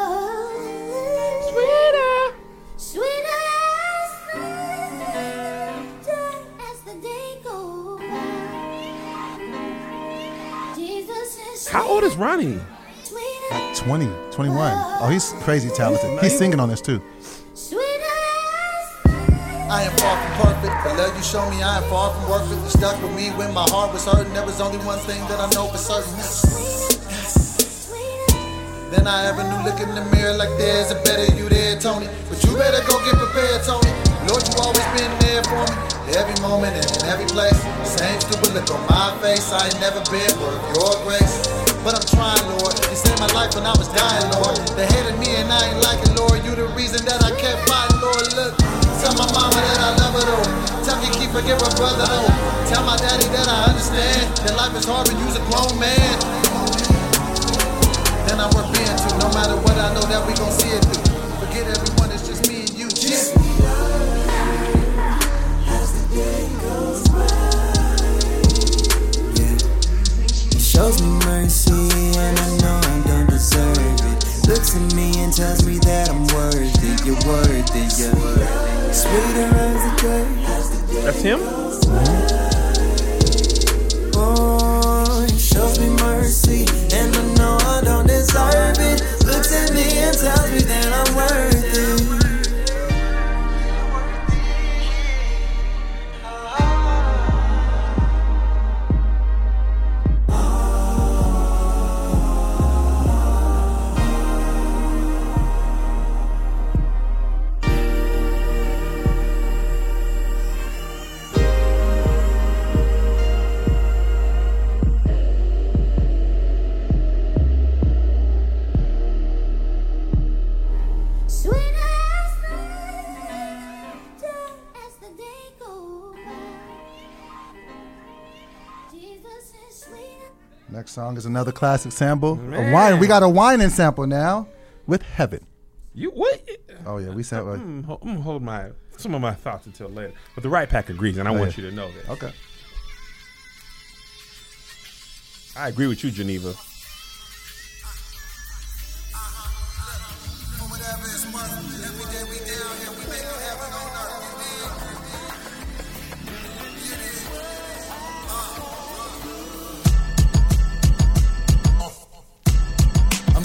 How old is Ronnie? 20, 21. Oh, he's crazy talented. He's singing on this too. I am far from perfect. The love you show me, I am far from worth it. You stuck with me when my heart was hurting. There was only one thing that I know for certain. Then I ever knew, look in the mirror like there's a better you there, Tony. But you better go get prepared, Tony. Lord, you always been there for me. Every moment and in every place. Same stupid look on my face. I ain't never been worth your grace. But I'm trying, Lord. You saved my life when I was dying, Lord. They hated me and I ain't like it, Lord. You the reason that I kept fighting, Lord. Look, tell my mama that I love her, though. Tell me keep forgive her brother, though. Tell my daddy that I understand that life is hard when you's a grown man. Then I'm worth being to. No matter what, I know that we gon' see it through. Forget everyone, it's just me and you. Yeah. Shows me mercy and I know I don't deserve it. Looks at me and tells me that I'm worth it. You're worth it, yeah. Sweeter as the day. That's him. Oh, it shows me mercy and I know I don't deserve it. Looks at me and tells me Next song is another classic sample. A wine. We got a whining sample now with Heaven. You what? Oh yeah, we said. Uh, I'm, I'm gonna hold my some of my thoughts until later. But the right pack agrees, and I Oh, want yeah. you to know that. Okay. I agree with you, Geneva.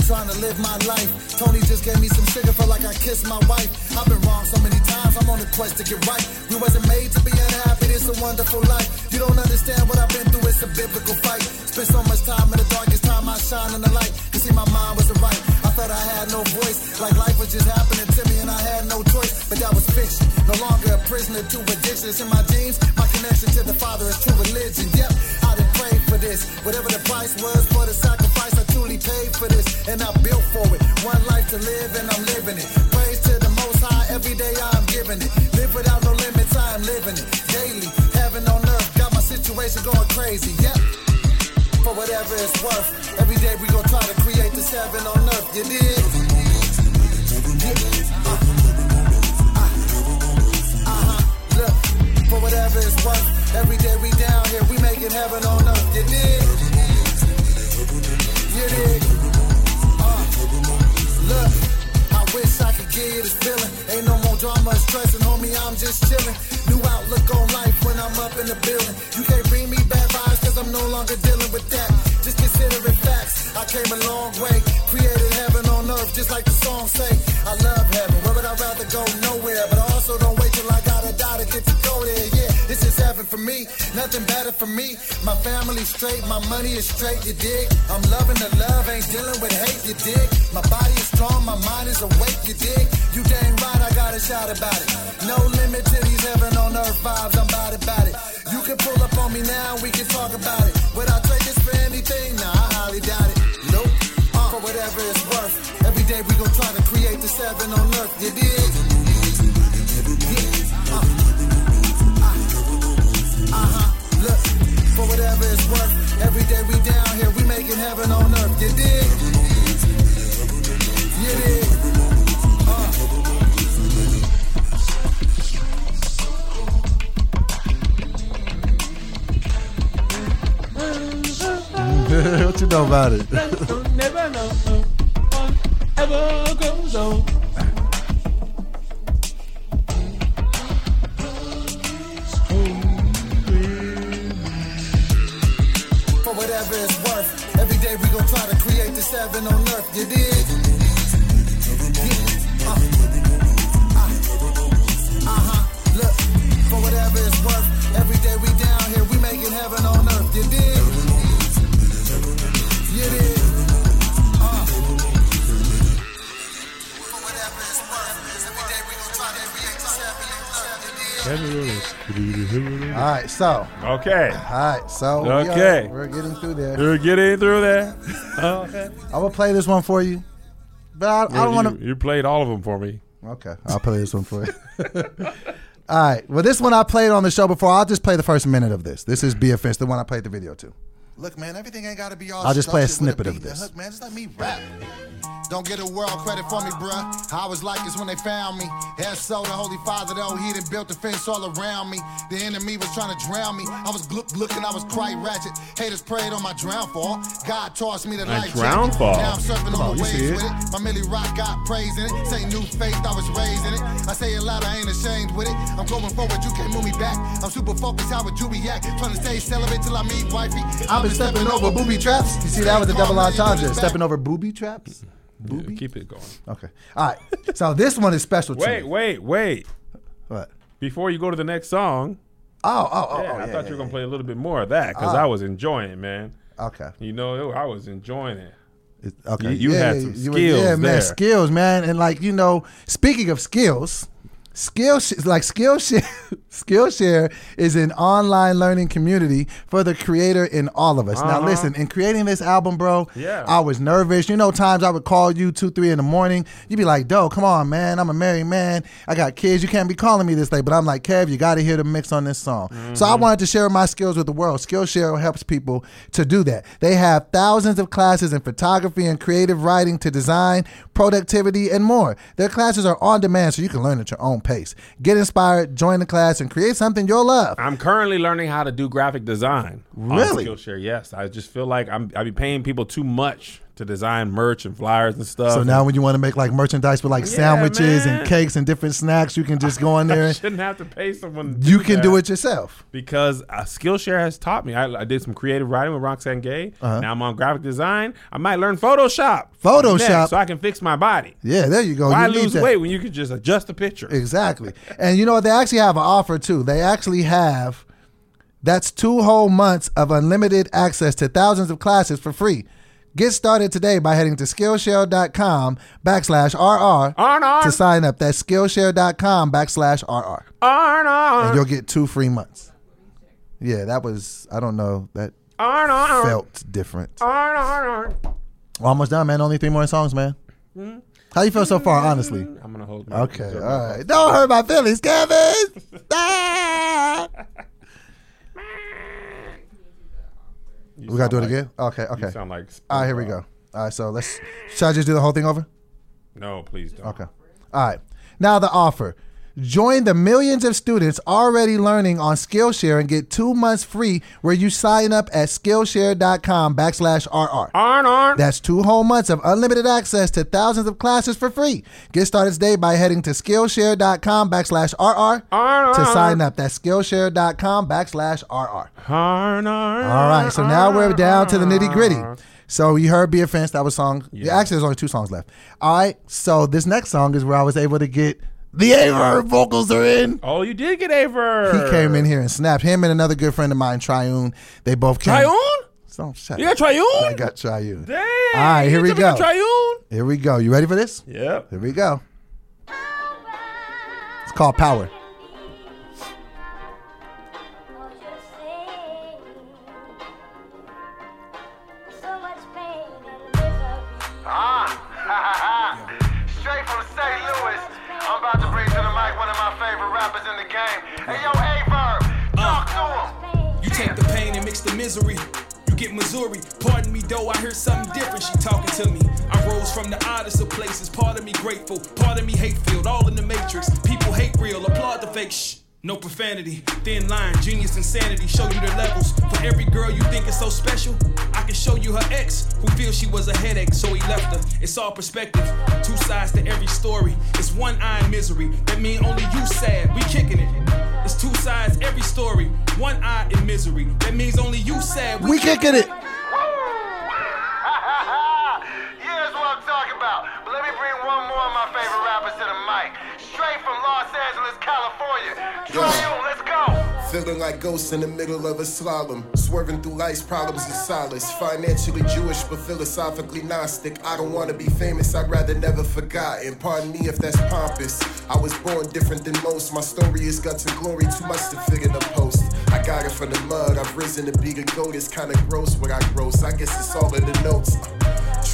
Trying to live my life. Tony just gave me some sugar, felt like I kissed my wife. I've been wrong so many times, I'm on a quest to get right. We wasn't made to be unhappy, it's a wonderful life. You don't understand what I've been through, it's a biblical fight. Spent so much time in the darkest time, I shine in the light. You see, my mind wasn't right. I thought I had no voice, like life was just happening to me and I had no choice. But that was fiction, no longer a prisoner to addictions. In my dreams, my connection to the Father is true religion. Yep, Done prayed for this. Whatever the price was for the sacrifice, I truly paid for this. And I built for it. One life to live and I'm living it. Praise to the Most High, every day I'm giving it. Live without no limits, I am living it. Daily, heaven on earth, got my situation going crazy. Yep. For whatever it's worth, every day we gon' try to create this heaven on earth. You dig? Uh-huh. Look, for whatever it's worth, every day we down here, we making heaven on earth. You dig? Straight, my money is straight, you dig? I'm loving the love, ain't dealing with hate, you dig? My body is strong, my mind is awake, you dig? You dang right, I got a shot about it. No limit to these heaven on earth vibes, I'm about it, about it. You can pull up on me now, we can talk about it. Would I trade this for anything? Nah, I highly doubt it. Nope. Uh, for whatever it's worth. Every day we gon' try to create this heaven on earth, you dig? Yeah. Uh. Uh-huh. Look, for whatever it's worth, every day we down here, we making heaven on earth. You dig? You dig? Uh. what you know about it? Heaven on earth. You dig? Yeah. Uh. Uh. Uh-huh. Look, for whatever it's worth, every day we down here, we making heaven on earth. You dig? You dig? Uh. For whatever it's worth, every day we gon' try to create this heaven on earth. You dig? All right, so Okay. all right, so we are- Okay. we're getting through there. You're getting through there. Okay. I'm gonna play this one for you, but I, I don't want to. You, you played all of them for me. Okay, I'll play this one for you. All right. Well, this one I played on the show before. I'll just play the first minute of this. This is BFS, the one I played the video to. Look, man, everything ain't gotta be all I'll just play a structured with snippet of this. Hook, man, just let me rap. Don't get a world credit for me, bruh. I was like this when they found me. And so the Holy Father, though, he done built a fence all around me. The enemy was trying to drown me. I was gluck looking, I was quite ratchet. Haters prayed on my drownfall. God tossed me the My life drownfall? jacket. Now I'm surfing on, on, the waves with it. My Millie Rock got praise in it. Say new faith, I was raised in it. I say it loud, I ain't ashamed with it. I'm going forward, you can't move me back. I'm super focused, how would you react? Trying to stay celibate till I meet wifey. I've been stepping over booby traps. You see that was the double entendre. Stepping over booby traps. Yeah, keep it going. Okay. All right. So this one is special to Wait, me. wait, wait. What? Before you go to the next song, Oh, oh, oh. yeah, oh, I thought yeah, you were gonna yeah. play a little bit more of that because Ah. I was enjoying it, man. Okay. You know, I was enjoying it. It- Okay. You- you had some were- skills yeah, man, there. skills, man, and like you know, speaking of skills, Skillshare, like Skillshare, Skillshare is an online learning community for the creator in all of us. Now, Uh-huh. listen, in creating this album, bro, Yeah. I was nervous. You know, times I would call you two, three in the morning. You'd be like, "Doe, come on, man. I'm a married man. I got kids. You can't be calling me this late." But I'm like, "Kev, you got to hear the mix on this song." So I wanted to share my skills with the world. Skillshare helps people to do that. They have thousands of classes in photography and creative writing to design, productivity, and more. Their classes are on demand, so you can learn at your own pace. Get inspired, join the class, and create something you'll love. I'm currently learning how to do graphic design. Really? on? Skillshare, yes. I just feel like I'm I be paying people too much to design merch and flyers and stuff. So now, when you want to make like merchandise with like Yeah, sandwiches man. and cakes and different snacks, you can just go in there. I shouldn't have to pay someone. to You can do it yourself. because uh, Skillshare has taught me. I, I did some creative writing with Roxane Gay. Uh-huh. Now I'm on graphic design. I might learn Photoshop. Photoshop. next so I can fix my body. Yeah, there you go. Why you lose that. weight when you can just adjust the picture? Exactly. And you know what? They actually have an offer too. They actually have that's two whole months of unlimited access to thousands of classes for free. Get started today by heading to Skillshare.com backslash RR to sign up. That's Skillshare.com backslash RR. And you'll get two free months. Yeah, that was, I don't know, that felt different. We're almost done, man. Only three more songs, man. How you feel so far, honestly? I'm gonna hold. My Okay, all right. Don't hurt my feelings, Kevin. Ah! You We gotta do it sound again. Okay, okay. Sound like. All right, here we go. All right, so let's. Should I just do the whole thing over? No, please don't. Okay. All right. Now the offer. Join the millions of students already learning on Skillshare and get two months free where you sign up at Skillshare.com backslash RR. Arn, arn. That's two whole months of unlimited access to thousands of classes for free. Get started today by heading to Skillshare.com backslash RR Arn, to sign up. That's Skillshare.com backslash RR. Arn, arn, All right, so now we're down to the nitty gritty. So you heard "Be a Fence." That was song. Yeah. Actually, there's only two songs left. All right, so this next song is where I was able to get the A Verb vocals are in. Oh, you did get A Verb. He came in here and snapped. Him and another good friend of mine, Triune. They both came. Triune? So shut You up. got Triune? I got Triune. Dang. All right, here we took me to go. Triune? Here we go. You ready for this? Yep. Here we go. It's called Power. Misery. You get Missouri. Pardon me, though, I heard something different. She talking to me. I rose from the oddest of places. Part of me grateful, part of me hate filled. All in the matrix. People hate real. Applaud the fake. Shh. No profanity, thin line, genius insanity. Show you the levels. For every girl you think is so special, I can show you her ex who feels she was a headache, so he left her. It's all perspective, two sides to every story. It's one eye in misery, that mean only you sad. We kicking it. It's two sides every story, one eye in misery. That means only you sad. We kicking it. yeah, that's what I'm talking about. But let me bring one more of my favorite rappers to the mic. Straight from Los Angeles, California. Triune, let's go. Feeling like ghosts in the middle of a slalom. Swerving through life's problems in solace. Financially Jewish, but philosophically Gnostic. I don't wanna be famous, I'd rather never forgotten. Pardon me if that's pompous. I was born different than most. My story is guts and glory, too much to in a post. I got it from the mud, I've risen to be the goat. It's kinda gross what I gross. I guess it's all in the notes.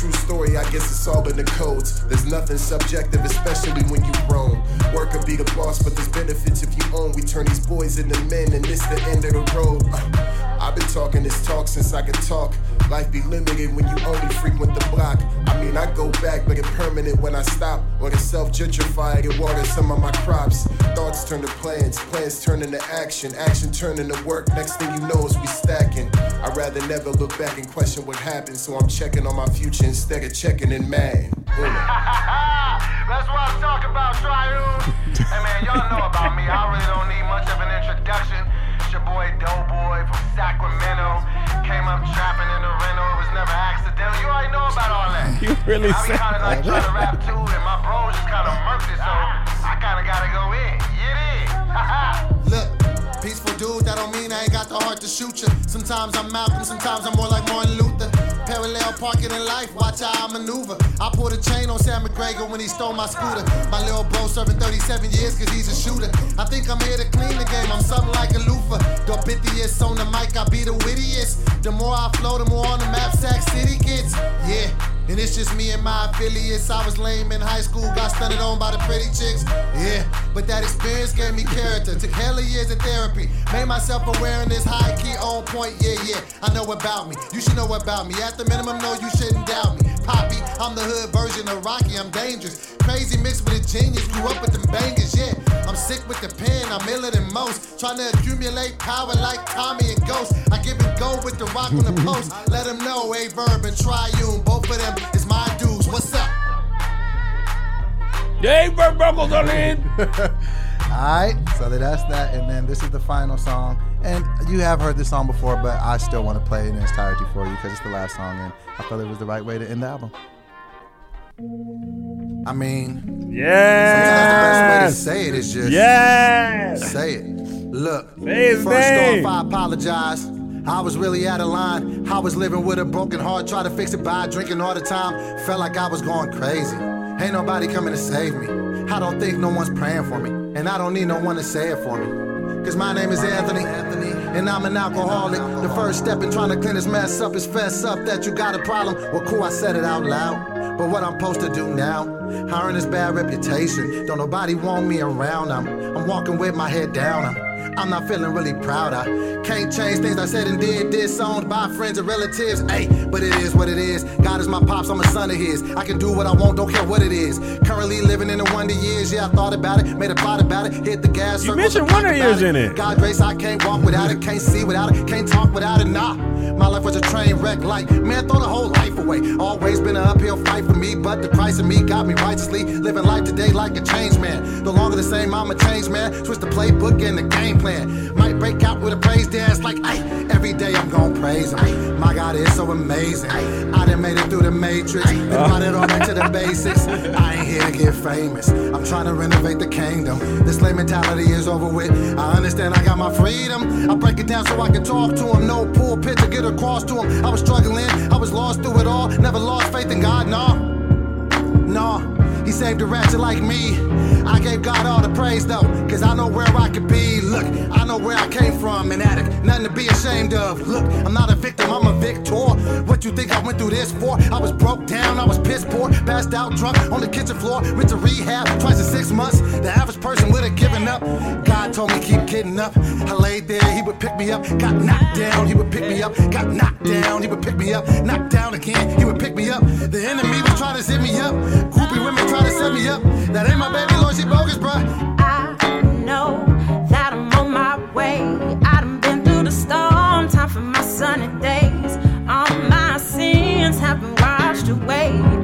True story, I guess it's all in the codes. There's nothing subjective, especially when you grown. Work could be the boss, but there's benefits if you own. We turn these boys into men, and this the end of the road. Uh, I've been talking this talk since I could talk. Life be limited when you only frequent the block. I mean, I go back, but it permanent when I stop. Or the self gentrified and water some of my crops. Thoughts turn to plans, plans turn into action, action turn into work. Next thing you know is we stacking. I'd rather never look back and question what happened, so I'm checking on my future instead of checking in man. That's what I'm talking about, Triune. hey man, y'all know about me. I really don't need much of an introduction. It's your boy Doughboy from Sacramento. Came up trapping in the rental. It was never accidental. You already know about all that. You really I be said kinda like trying to rap too, and my bros just kinda murked it, so I kinda gotta go in. Get in. Look, peaceful dude, that don't mean I ain't got the heart to shoot you. Sometimes I'm Malcolm, sometimes I'm more like Martin Luther. Parallel parking in life, watch how I maneuver. I pulled a chain on Sam McGregor when he stole my scooter. My little bro serving 37 years cause he's a shooter. I think I'm here to clean the game, I'm something like a loofah. The bittiest on the mic, I be the wittiest. The more I flow, the more on the map Sac City gets. Yeah. And it's just me and my affiliates. I was lame in high school, got stunted on by the pretty chicks. Yeah, but that experience gave me character. Took hella years of therapy. Made myself aware in this high key on point. Yeah, yeah, I know about me. You should know about me. At the minimum, no, you shouldn't doubt me. Poppy, I'm the hood version of Rocky. I'm dangerous. Crazy mixed with a genius. Grew up with them bangers, yeah. I'm sick with the pen, I'm iller than most. Trying to accumulate power like Tommy and Ghost. I give it go with the rock on the post. Let them know, A Verb and Triune. Both of them is my dudes. What's up? Dave Buckles on in. All right, so that's that, and then this is the final song. And you have heard this song before, but I still want to play it in its entirety for you because it's the last song, and I felt it was the right way to end the album. I mean, Yes. sometimes the best way to say it is just Yes. say it. Look, first name. off, I apologize. I was really out of line. I was living with a broken heart, trying to fix it by drinking all the time. Felt like I was going crazy. Ain't nobody coming to save me. I don't think no one's praying for me, and I don't need no one to say it for me. Cause my name is Anthony, Anthony, and I'm an alcoholic. The first step in trying to clean this mess up is fess up that you got a problem. Well, cool, I said it out loud. But what I'm supposed to do now? Hiring this bad reputation. Don't nobody want me around. I'm, I'm walking with my head down. I'm, I'm not feeling really proud. I can't change things I said and did. Disowned by friends and relatives. Hey, but it is what it is. God is my pops, I'm a son of his. I can do what I want, don't care what it is. Currently living in the wonder years. Yeah, I thought about it, made a plot about it. Hit the gas. You mentioned Wonder Years in it. God grace, I can't walk without it. Can't see without it. Can't talk without it. Nah. My life was a train wreck. Like, man, throw the whole life away. Always been an uphill fight for me, but the Christ in me got me righteously. Living life today like a changed man. No longer the same, I'm a changed man. Switch the playbook and the game plan. Might break out with a praise dance like, ay, every day I'm gonna praise him. My God is so amazing. I done made it through the matrix. Then brought it all back to the basics. I ain't here to get famous. I'm trying to renovate the kingdom. This slave mentality is over with. I understand I got my freedom. I break it down so I can talk to him. No pulpit to get across to him. I was struggling. I was lost through it all. Never lost faith in God, no. No, he saved a ratchet like me. I gave God all the praise though, cause I know where I could be. Look, I know where I came from, an addict, nothing to be ashamed of. Look, I'm not a victim, I'm a victor. What you think I went through this for? I was broke down, I was piss poor, passed out drunk on the kitchen floor, went to rehab twice in six months. The average person would have given up. God told me keep getting up. I laid there, he would pick me up. Got knocked down, he would pick me up. Got knocked down, he would pick me up. Knocked down again, he would pick me up. The enemy was trying to zip me up. Groupie women trying to set me up. That ain't my baby, Lord, she bogus, bruh. I know that I'm on my way. I done been through the storm, time for my sunny days. All my sins have been washed away.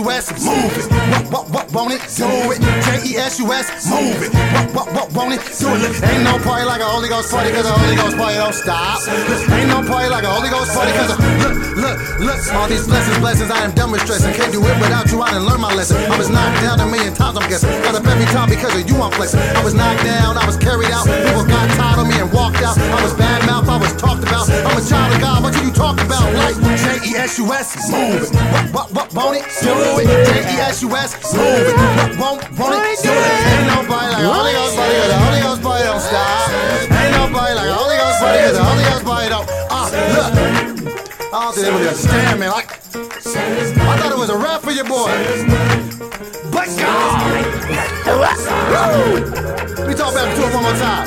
J-E-S-U-S, move it. What, what, what, won't it? Do it. J-E-S-U-S, move it. What, what, what, won't it? Do it. Ain't no party like a Holy Ghost party, cause a Holy Ghost party don't stop. Ain't no party like a Holy Ghost party, cause a, look, look, look. All these blessings, blessings, I am done with stressing. Can't do it without you, I didn't learn my lesson. I was knocked down a million times, I'm guessing. Got up every time because of you, I'm flexing. I was knocked down, I was carried out. People got tired of me and walked out. I was bad mouth, I was talked about. I'm a child of God, what you talk about? Like J-E-S-U-S, move it. What, what, what, won't it? Do it. J-E-S-U-S, move it. Won't, won't it? Do it. Ain't nobody like Holy Ghost party, cause the Holy Ghost party don't stop. Ain't nobody like Holy Ghost party, cause the Holy Ghost party don't. Ah, look. I don't think they really understand, man. Like, I thought it was a rap for your boy. But God! Woo! We talk back to it one more time.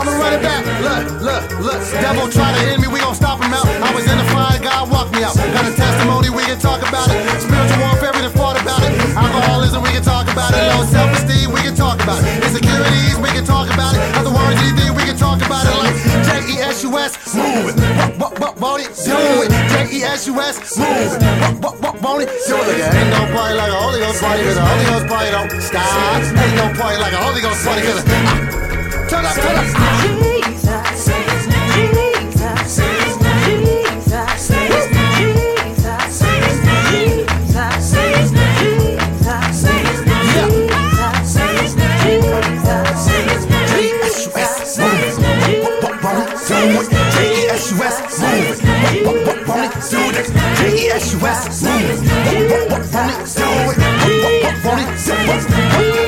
I'ma run it back. Look, look, look. Devil try to hit me, we gon' stop him out. I was in the fire, God walked me out. Got a testimony, we can talk about it. Spiritual warfare, we done fought about it. Alcoholism, we can talk about it. Low self-esteem, we can talk about it. Insecurities, we can talk about it. Other words, anything, we can talk about it. Like J-E-S-U-S, move it. What, what, what, won't it? Do it. J-E-S-U-S, move it. What, what, what, won't it? Do it. Ain't no party like a Holy Ghost party, cause a Holy Ghost party don't stop. Ain't no party like a Holy Ghost party, cause a, up, turn up. Ah. Jesus, Jesus, Jesus, J-E-S-U-S, move it. What, what, won't it? Do it. J-E-S-U-S, move it. What, what, what, won't it? Do it. J-E-S-U-S, move it. What, what, what, won't it? Do it. What, what, what, won't it? Do it. What, what,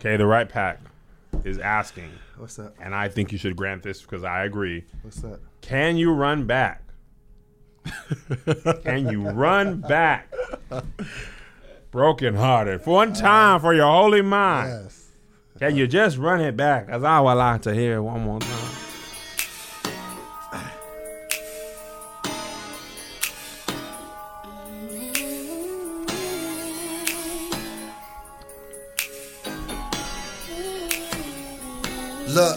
Okay, the right pack is asking, What's that? and I think you should grant this because I agree. What's that? Can you run back? Can you run back? Broken hearted. For one time for your holy mind. Yes. Can you just run it back? As I would like to hear it one more time. Look,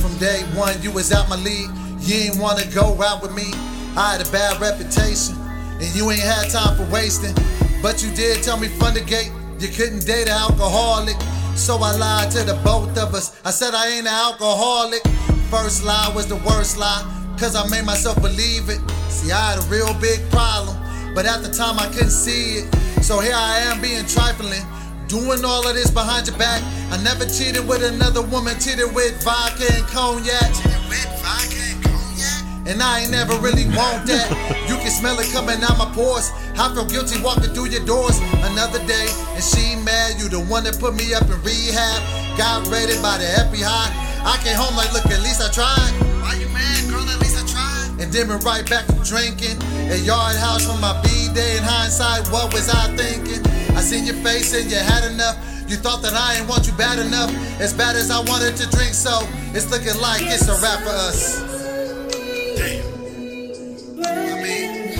from day one, you was out my league. You ain't wanna go out with me. I had a bad reputation, and you ain't had time for wasting. But you did tell me from the gate you couldn't date an alcoholic. So I lied to the both of us. I said I ain't an alcoholic. First lie was the worst lie, cause I made myself believe it. See, I had a real big problem, but at the time I couldn't see it. So here I am being trifling. Doing all of this behind your back. I never cheated with another woman, cheated with vodka and cognac. And I ain't never really want that. You can smell it coming out my pores. I feel guilty walking through your doors. Another day, and she mad. You the one that put me up in rehab. Got raided by the FBI. I came home like, look, at least I tried. Why you mad, girl? At least I tried. And then went right back to drinking. A yard house from my B day. In hindsight, what was I thinking? I seen your face and you had enough. You thought that I ain't want you bad enough. As bad as I wanted to drink, so it's looking like it's a wrap for us. Damn. I mean,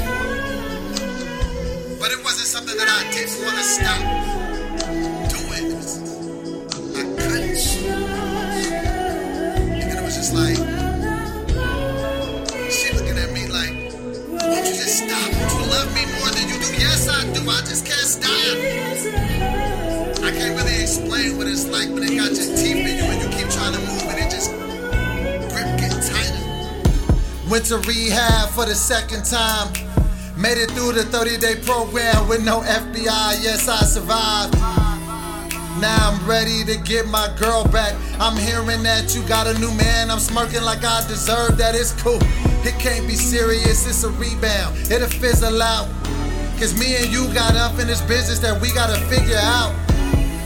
but it wasn't something that I didn't want to stop like, she looking at me like, won't you just stop? Won't you love me more I just can't stop. I can't really explain what it's like when it got your teeth in you and you keep trying to move and it just grip get tighter. Went to rehab for the second time. Made it through the 30 day program with no FBI. Yes, I survived. Now I'm ready to get my girl back. I'm hearing that you got a new man. I'm smirking like I deserve that. It's cool. It can't be serious. It's a rebound. It'll fizzle out. Cause me and you got unfinished business that we gotta figure out.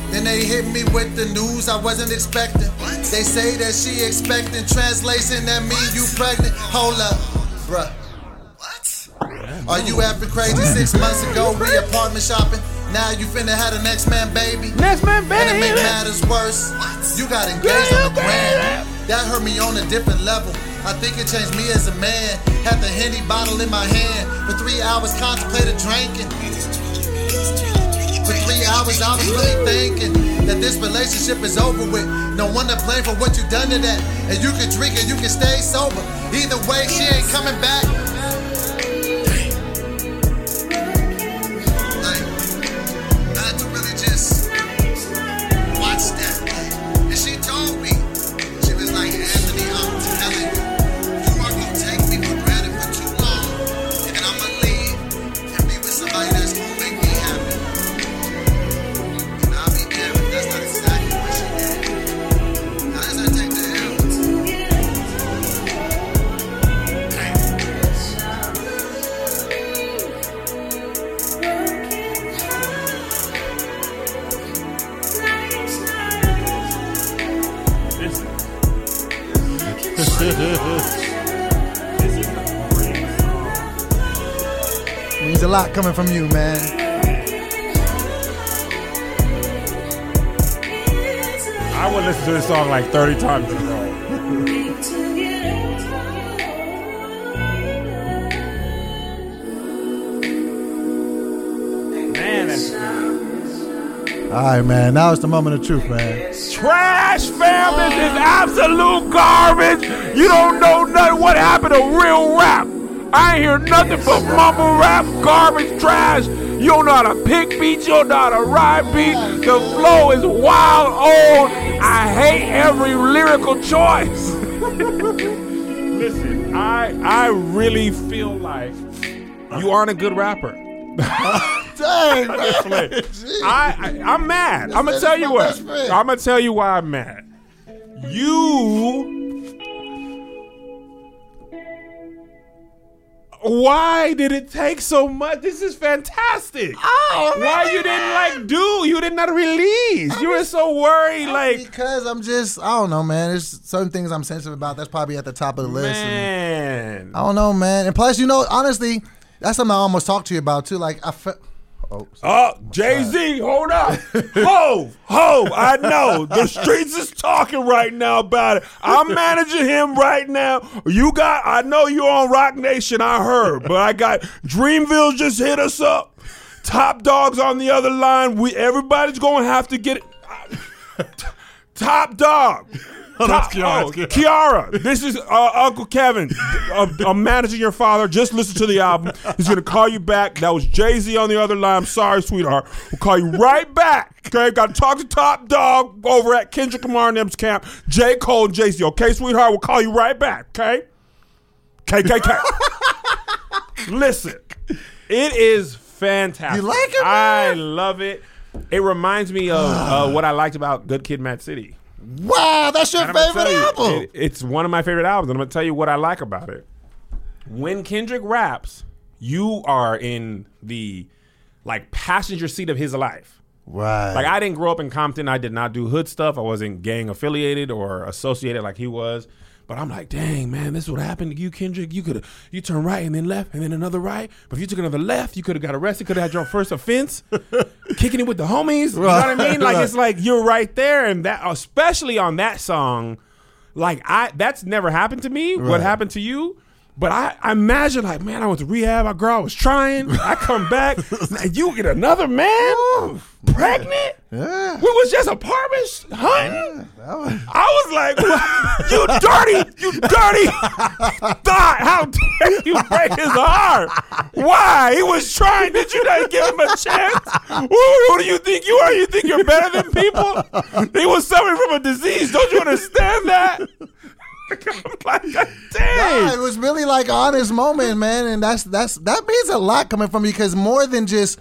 Then they hit me with the news I wasn't expecting. They say that she expecting translation that mean you pregnant. Hold up, bruh. What? Are you acting crazy? Six months ago, we apartment shopping. Now you finna have the next man baby. Next man baby. And to make baby. matters worse, you got engaged on the gram. That hurt me on a different level. I think it changed me as a man. Had the Henny bottle in my hand. For three hours, contemplated drinking. For three hours, I was really thinking that this relationship is over with. No one to blame for what you done to that. And you can drink and you can stay sober. Either way, she ain't coming back. A lot coming from you, man. I would listen to this song like 30 times in a row. Man, that's All right, man. Now it's the moment of truth, man. trash, fam. This is absolute garbage. You don't know nothing. What happened to real rap? I ain't hear nothing but mumble rap, garbage, trash. You don't know how to pick beats. You don't know how to ride beat. The flow is wild old. I hate every lyrical choice. Listen, I I really feel like you aren't a good rapper. Dang, I'm. I, I I'm mad. I'm gonna tell you what. I'm gonna tell you why I'm mad. You why did it take so much? This is fantastic. Oh, why you didn't like do? You did not release. You were so worried, like because I'm just I don't know, man. There's certain things I'm sensitive about. That's probably at the top of the list. man. I don't know, man. And plus, you know, honestly, that's something I almost talked to you about too. Like I felt. Oh, Oh, Jay Z, hold up. Hove, Hove, I know. The streets is talking right now about it. I'm managing him right now. You got, I know you're on Roc Nation, I heard, but I got Dreamville just hit us up. Top dogs on the other line. We everybody's gonna have to get it. Top dog. Top- oh, Kiara, this is uh, Uncle Kevin. Uh, I'm managing your father. Just listen to the album. He's gonna call you back. That was Jay Z on the other line. I'm sorry, sweetheart. We'll call you right back. Okay, got to talk to Top Dawg over at Kendrick Lamar and M's camp. J Cole and Jay Z. Okay, sweetheart. We'll call you right back. Okay. KKK. Listen, it is fantastic. You like it, I love it. It reminds me of uh, what I liked about Good Kid, Mad City. Wow, that's your And I'm gonna favorite you, album. it- it's one of my favorite albums. And I'm gonna tell you what I like about it. When Kendrick raps, you are in the like passenger seat of his life. right. Like I didn't grow up in Compton. I did not do hood stuff. I wasn't gang affiliated or associated like he was. But I'm like, dang man, this is what happened to you, Kendrick. You could have you turn right and then left and then another right. But if you took another left, you could have got arrested. Could have had your first offense, kicking it with the homies. You know what I mean? Like it's like you're right there, and that especially on that song, like I that's never happened to me. What happened to you? But I, I imagine like, man, I went to rehab. My girl was trying. I come back, and you get another man pregnant. yeah. We was just apartments hunting. That was- I was like, "What? you dirty, you dirty thought. How dare you break his heart? Why? He was trying. Did you not give him a chance? Who, who do you think you are? You think you're better than people? He was suffering from a disease. Don't you understand that? Like, Yeah, it was really like honest moment, man, and that's that's that means a lot coming from you because more than just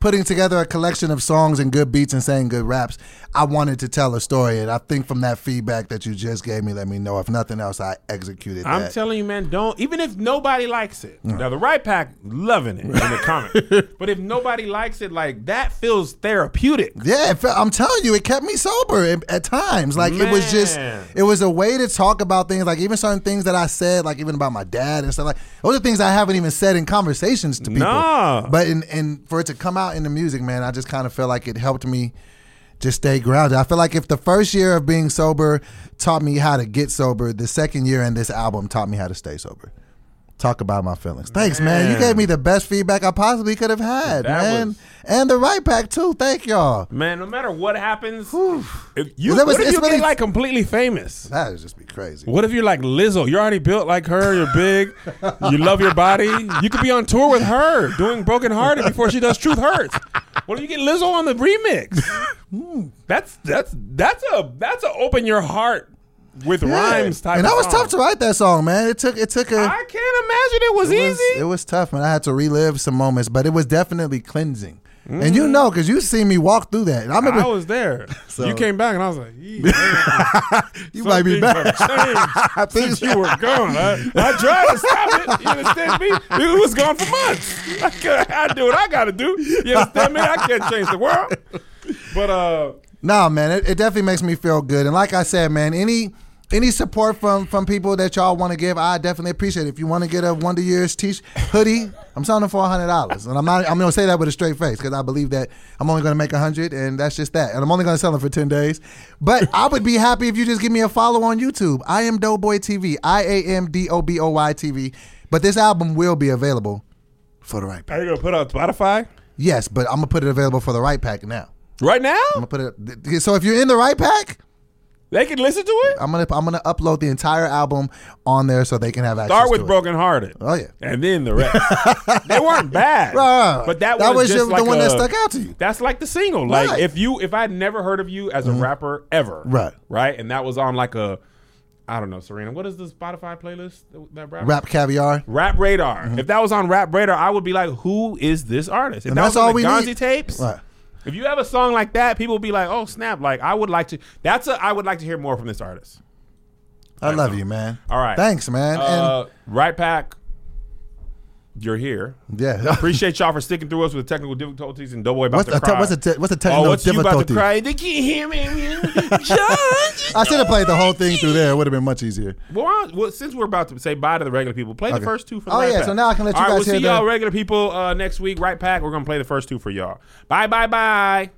putting together a collection of songs and good beats and saying good raps, I wanted to tell a story, and I think from that feedback that you just gave me, let me know if nothing else, I executed I'm that. telling you, man, don't even if nobody likes it. Mm. Now the right pack loving it in the comment, but if nobody likes it, like that feels therapeutic. yeah, it felt, I'm telling you, it kept me sober at, at times. Like it was just, it was a way to talk about things. Like even certain things that I said, like even about my dad and stuff. Like those are things I haven't even said in conversations to people. Nah. But in, and for it to come out in the music, man, I just kind of feel like it helped me just stay grounded. I feel like if the first year of being sober taught me how to get sober, the second year in this album taught me how to stay sober. Talk about my feelings. Thanks, man. You gave me the best feedback I possibly could have had, That man. was- and the right back too. Thank y'all. Man, no matter what happens, if you was- what if it's you really- get like completely famous? That would just be crazy. What if you're like Lizzo? You're already built like her. You're big. you love your body. You could be on tour with her doing Broken Hearted before she does Truth Hurts. What if you get Lizzo on the remix? Hmm. that's that's that's a that's a open your heart with Yeah. rhymes type. And that was tough to write that song, man. It took it took a I can't imagine it was it easy. it was tough, man. I had to relive some moments, but it was definitely cleansing. And you know, because you see me walk through that. I remember I was there. So- you came back and I was like, you might be back. changed since you were gone. I, I tried to stop it. You understand me? It was gone for months. I, could- I do what I got to do. You understand me? I can't change the world. But uh, Nah, man, it, it definitely makes me feel good. And like I said, man, any any support from from people that y'all want to give, I definitely appreciate it. If you want to get a Wonder Years t hoodie, I'm selling for hundred dollars, and I'm not. I'm gonna say that with a straight face because I believe that I'm only gonna make a hundred, and that's just that. And I'm only gonna sell them for ten days. But I would be happy if you just give me a follow on YouTube. I am Doughboy TV. I A M D O B O Y TV. But this album will be available for the right pack. are you gonna put it on Spotify Yes, but I'm gonna put it available for the right pack now. Right now? I'm gonna put it. So if you're in the right pack. They can listen to it. I'm gonna I'm gonna upload the entire album on there so they can have access. Start with to it. Broken Hearted. Oh yeah, And then the rest. they weren't bad. Right. But that, That was, just your- the like one that stuck out to you. That's like the single. Like Right. Mm-hmm. if you if I'd never heard of you as a rapper ever. Right. Right. And that was on like a I don't know, Serena. What is the Spotify playlist that rap? rap caviar. Rap Radar. If that was on Rap Radar, I would be like, "Who is this artist?" If And that that's was on all the we Gonzi need. tapes, Right. If you have a song like that, people will be like, "Oh snap!" Like I would like to. That's a. I would like to hear more from this artist. I love you, man. All right. Thanks, man. Uh, right pack. You're here. Yeah. Appreciate y'all for sticking through us with the technical difficulties and Doughboy about What's to the cry. what's the te- what's the oh, technical what's you about to cry? They can't hear me. I should have played the whole thing through there. It would have been much easier. Well, I- well, since we're about to say bye to the regular people, play Okay. the first two for the Oh, Right yeah, Pack. so now I can let you All right, guys we'll hear see y'all regular people uh, next week. Right pack. We're gonna play the first two for y'all. Bye, bye, bye.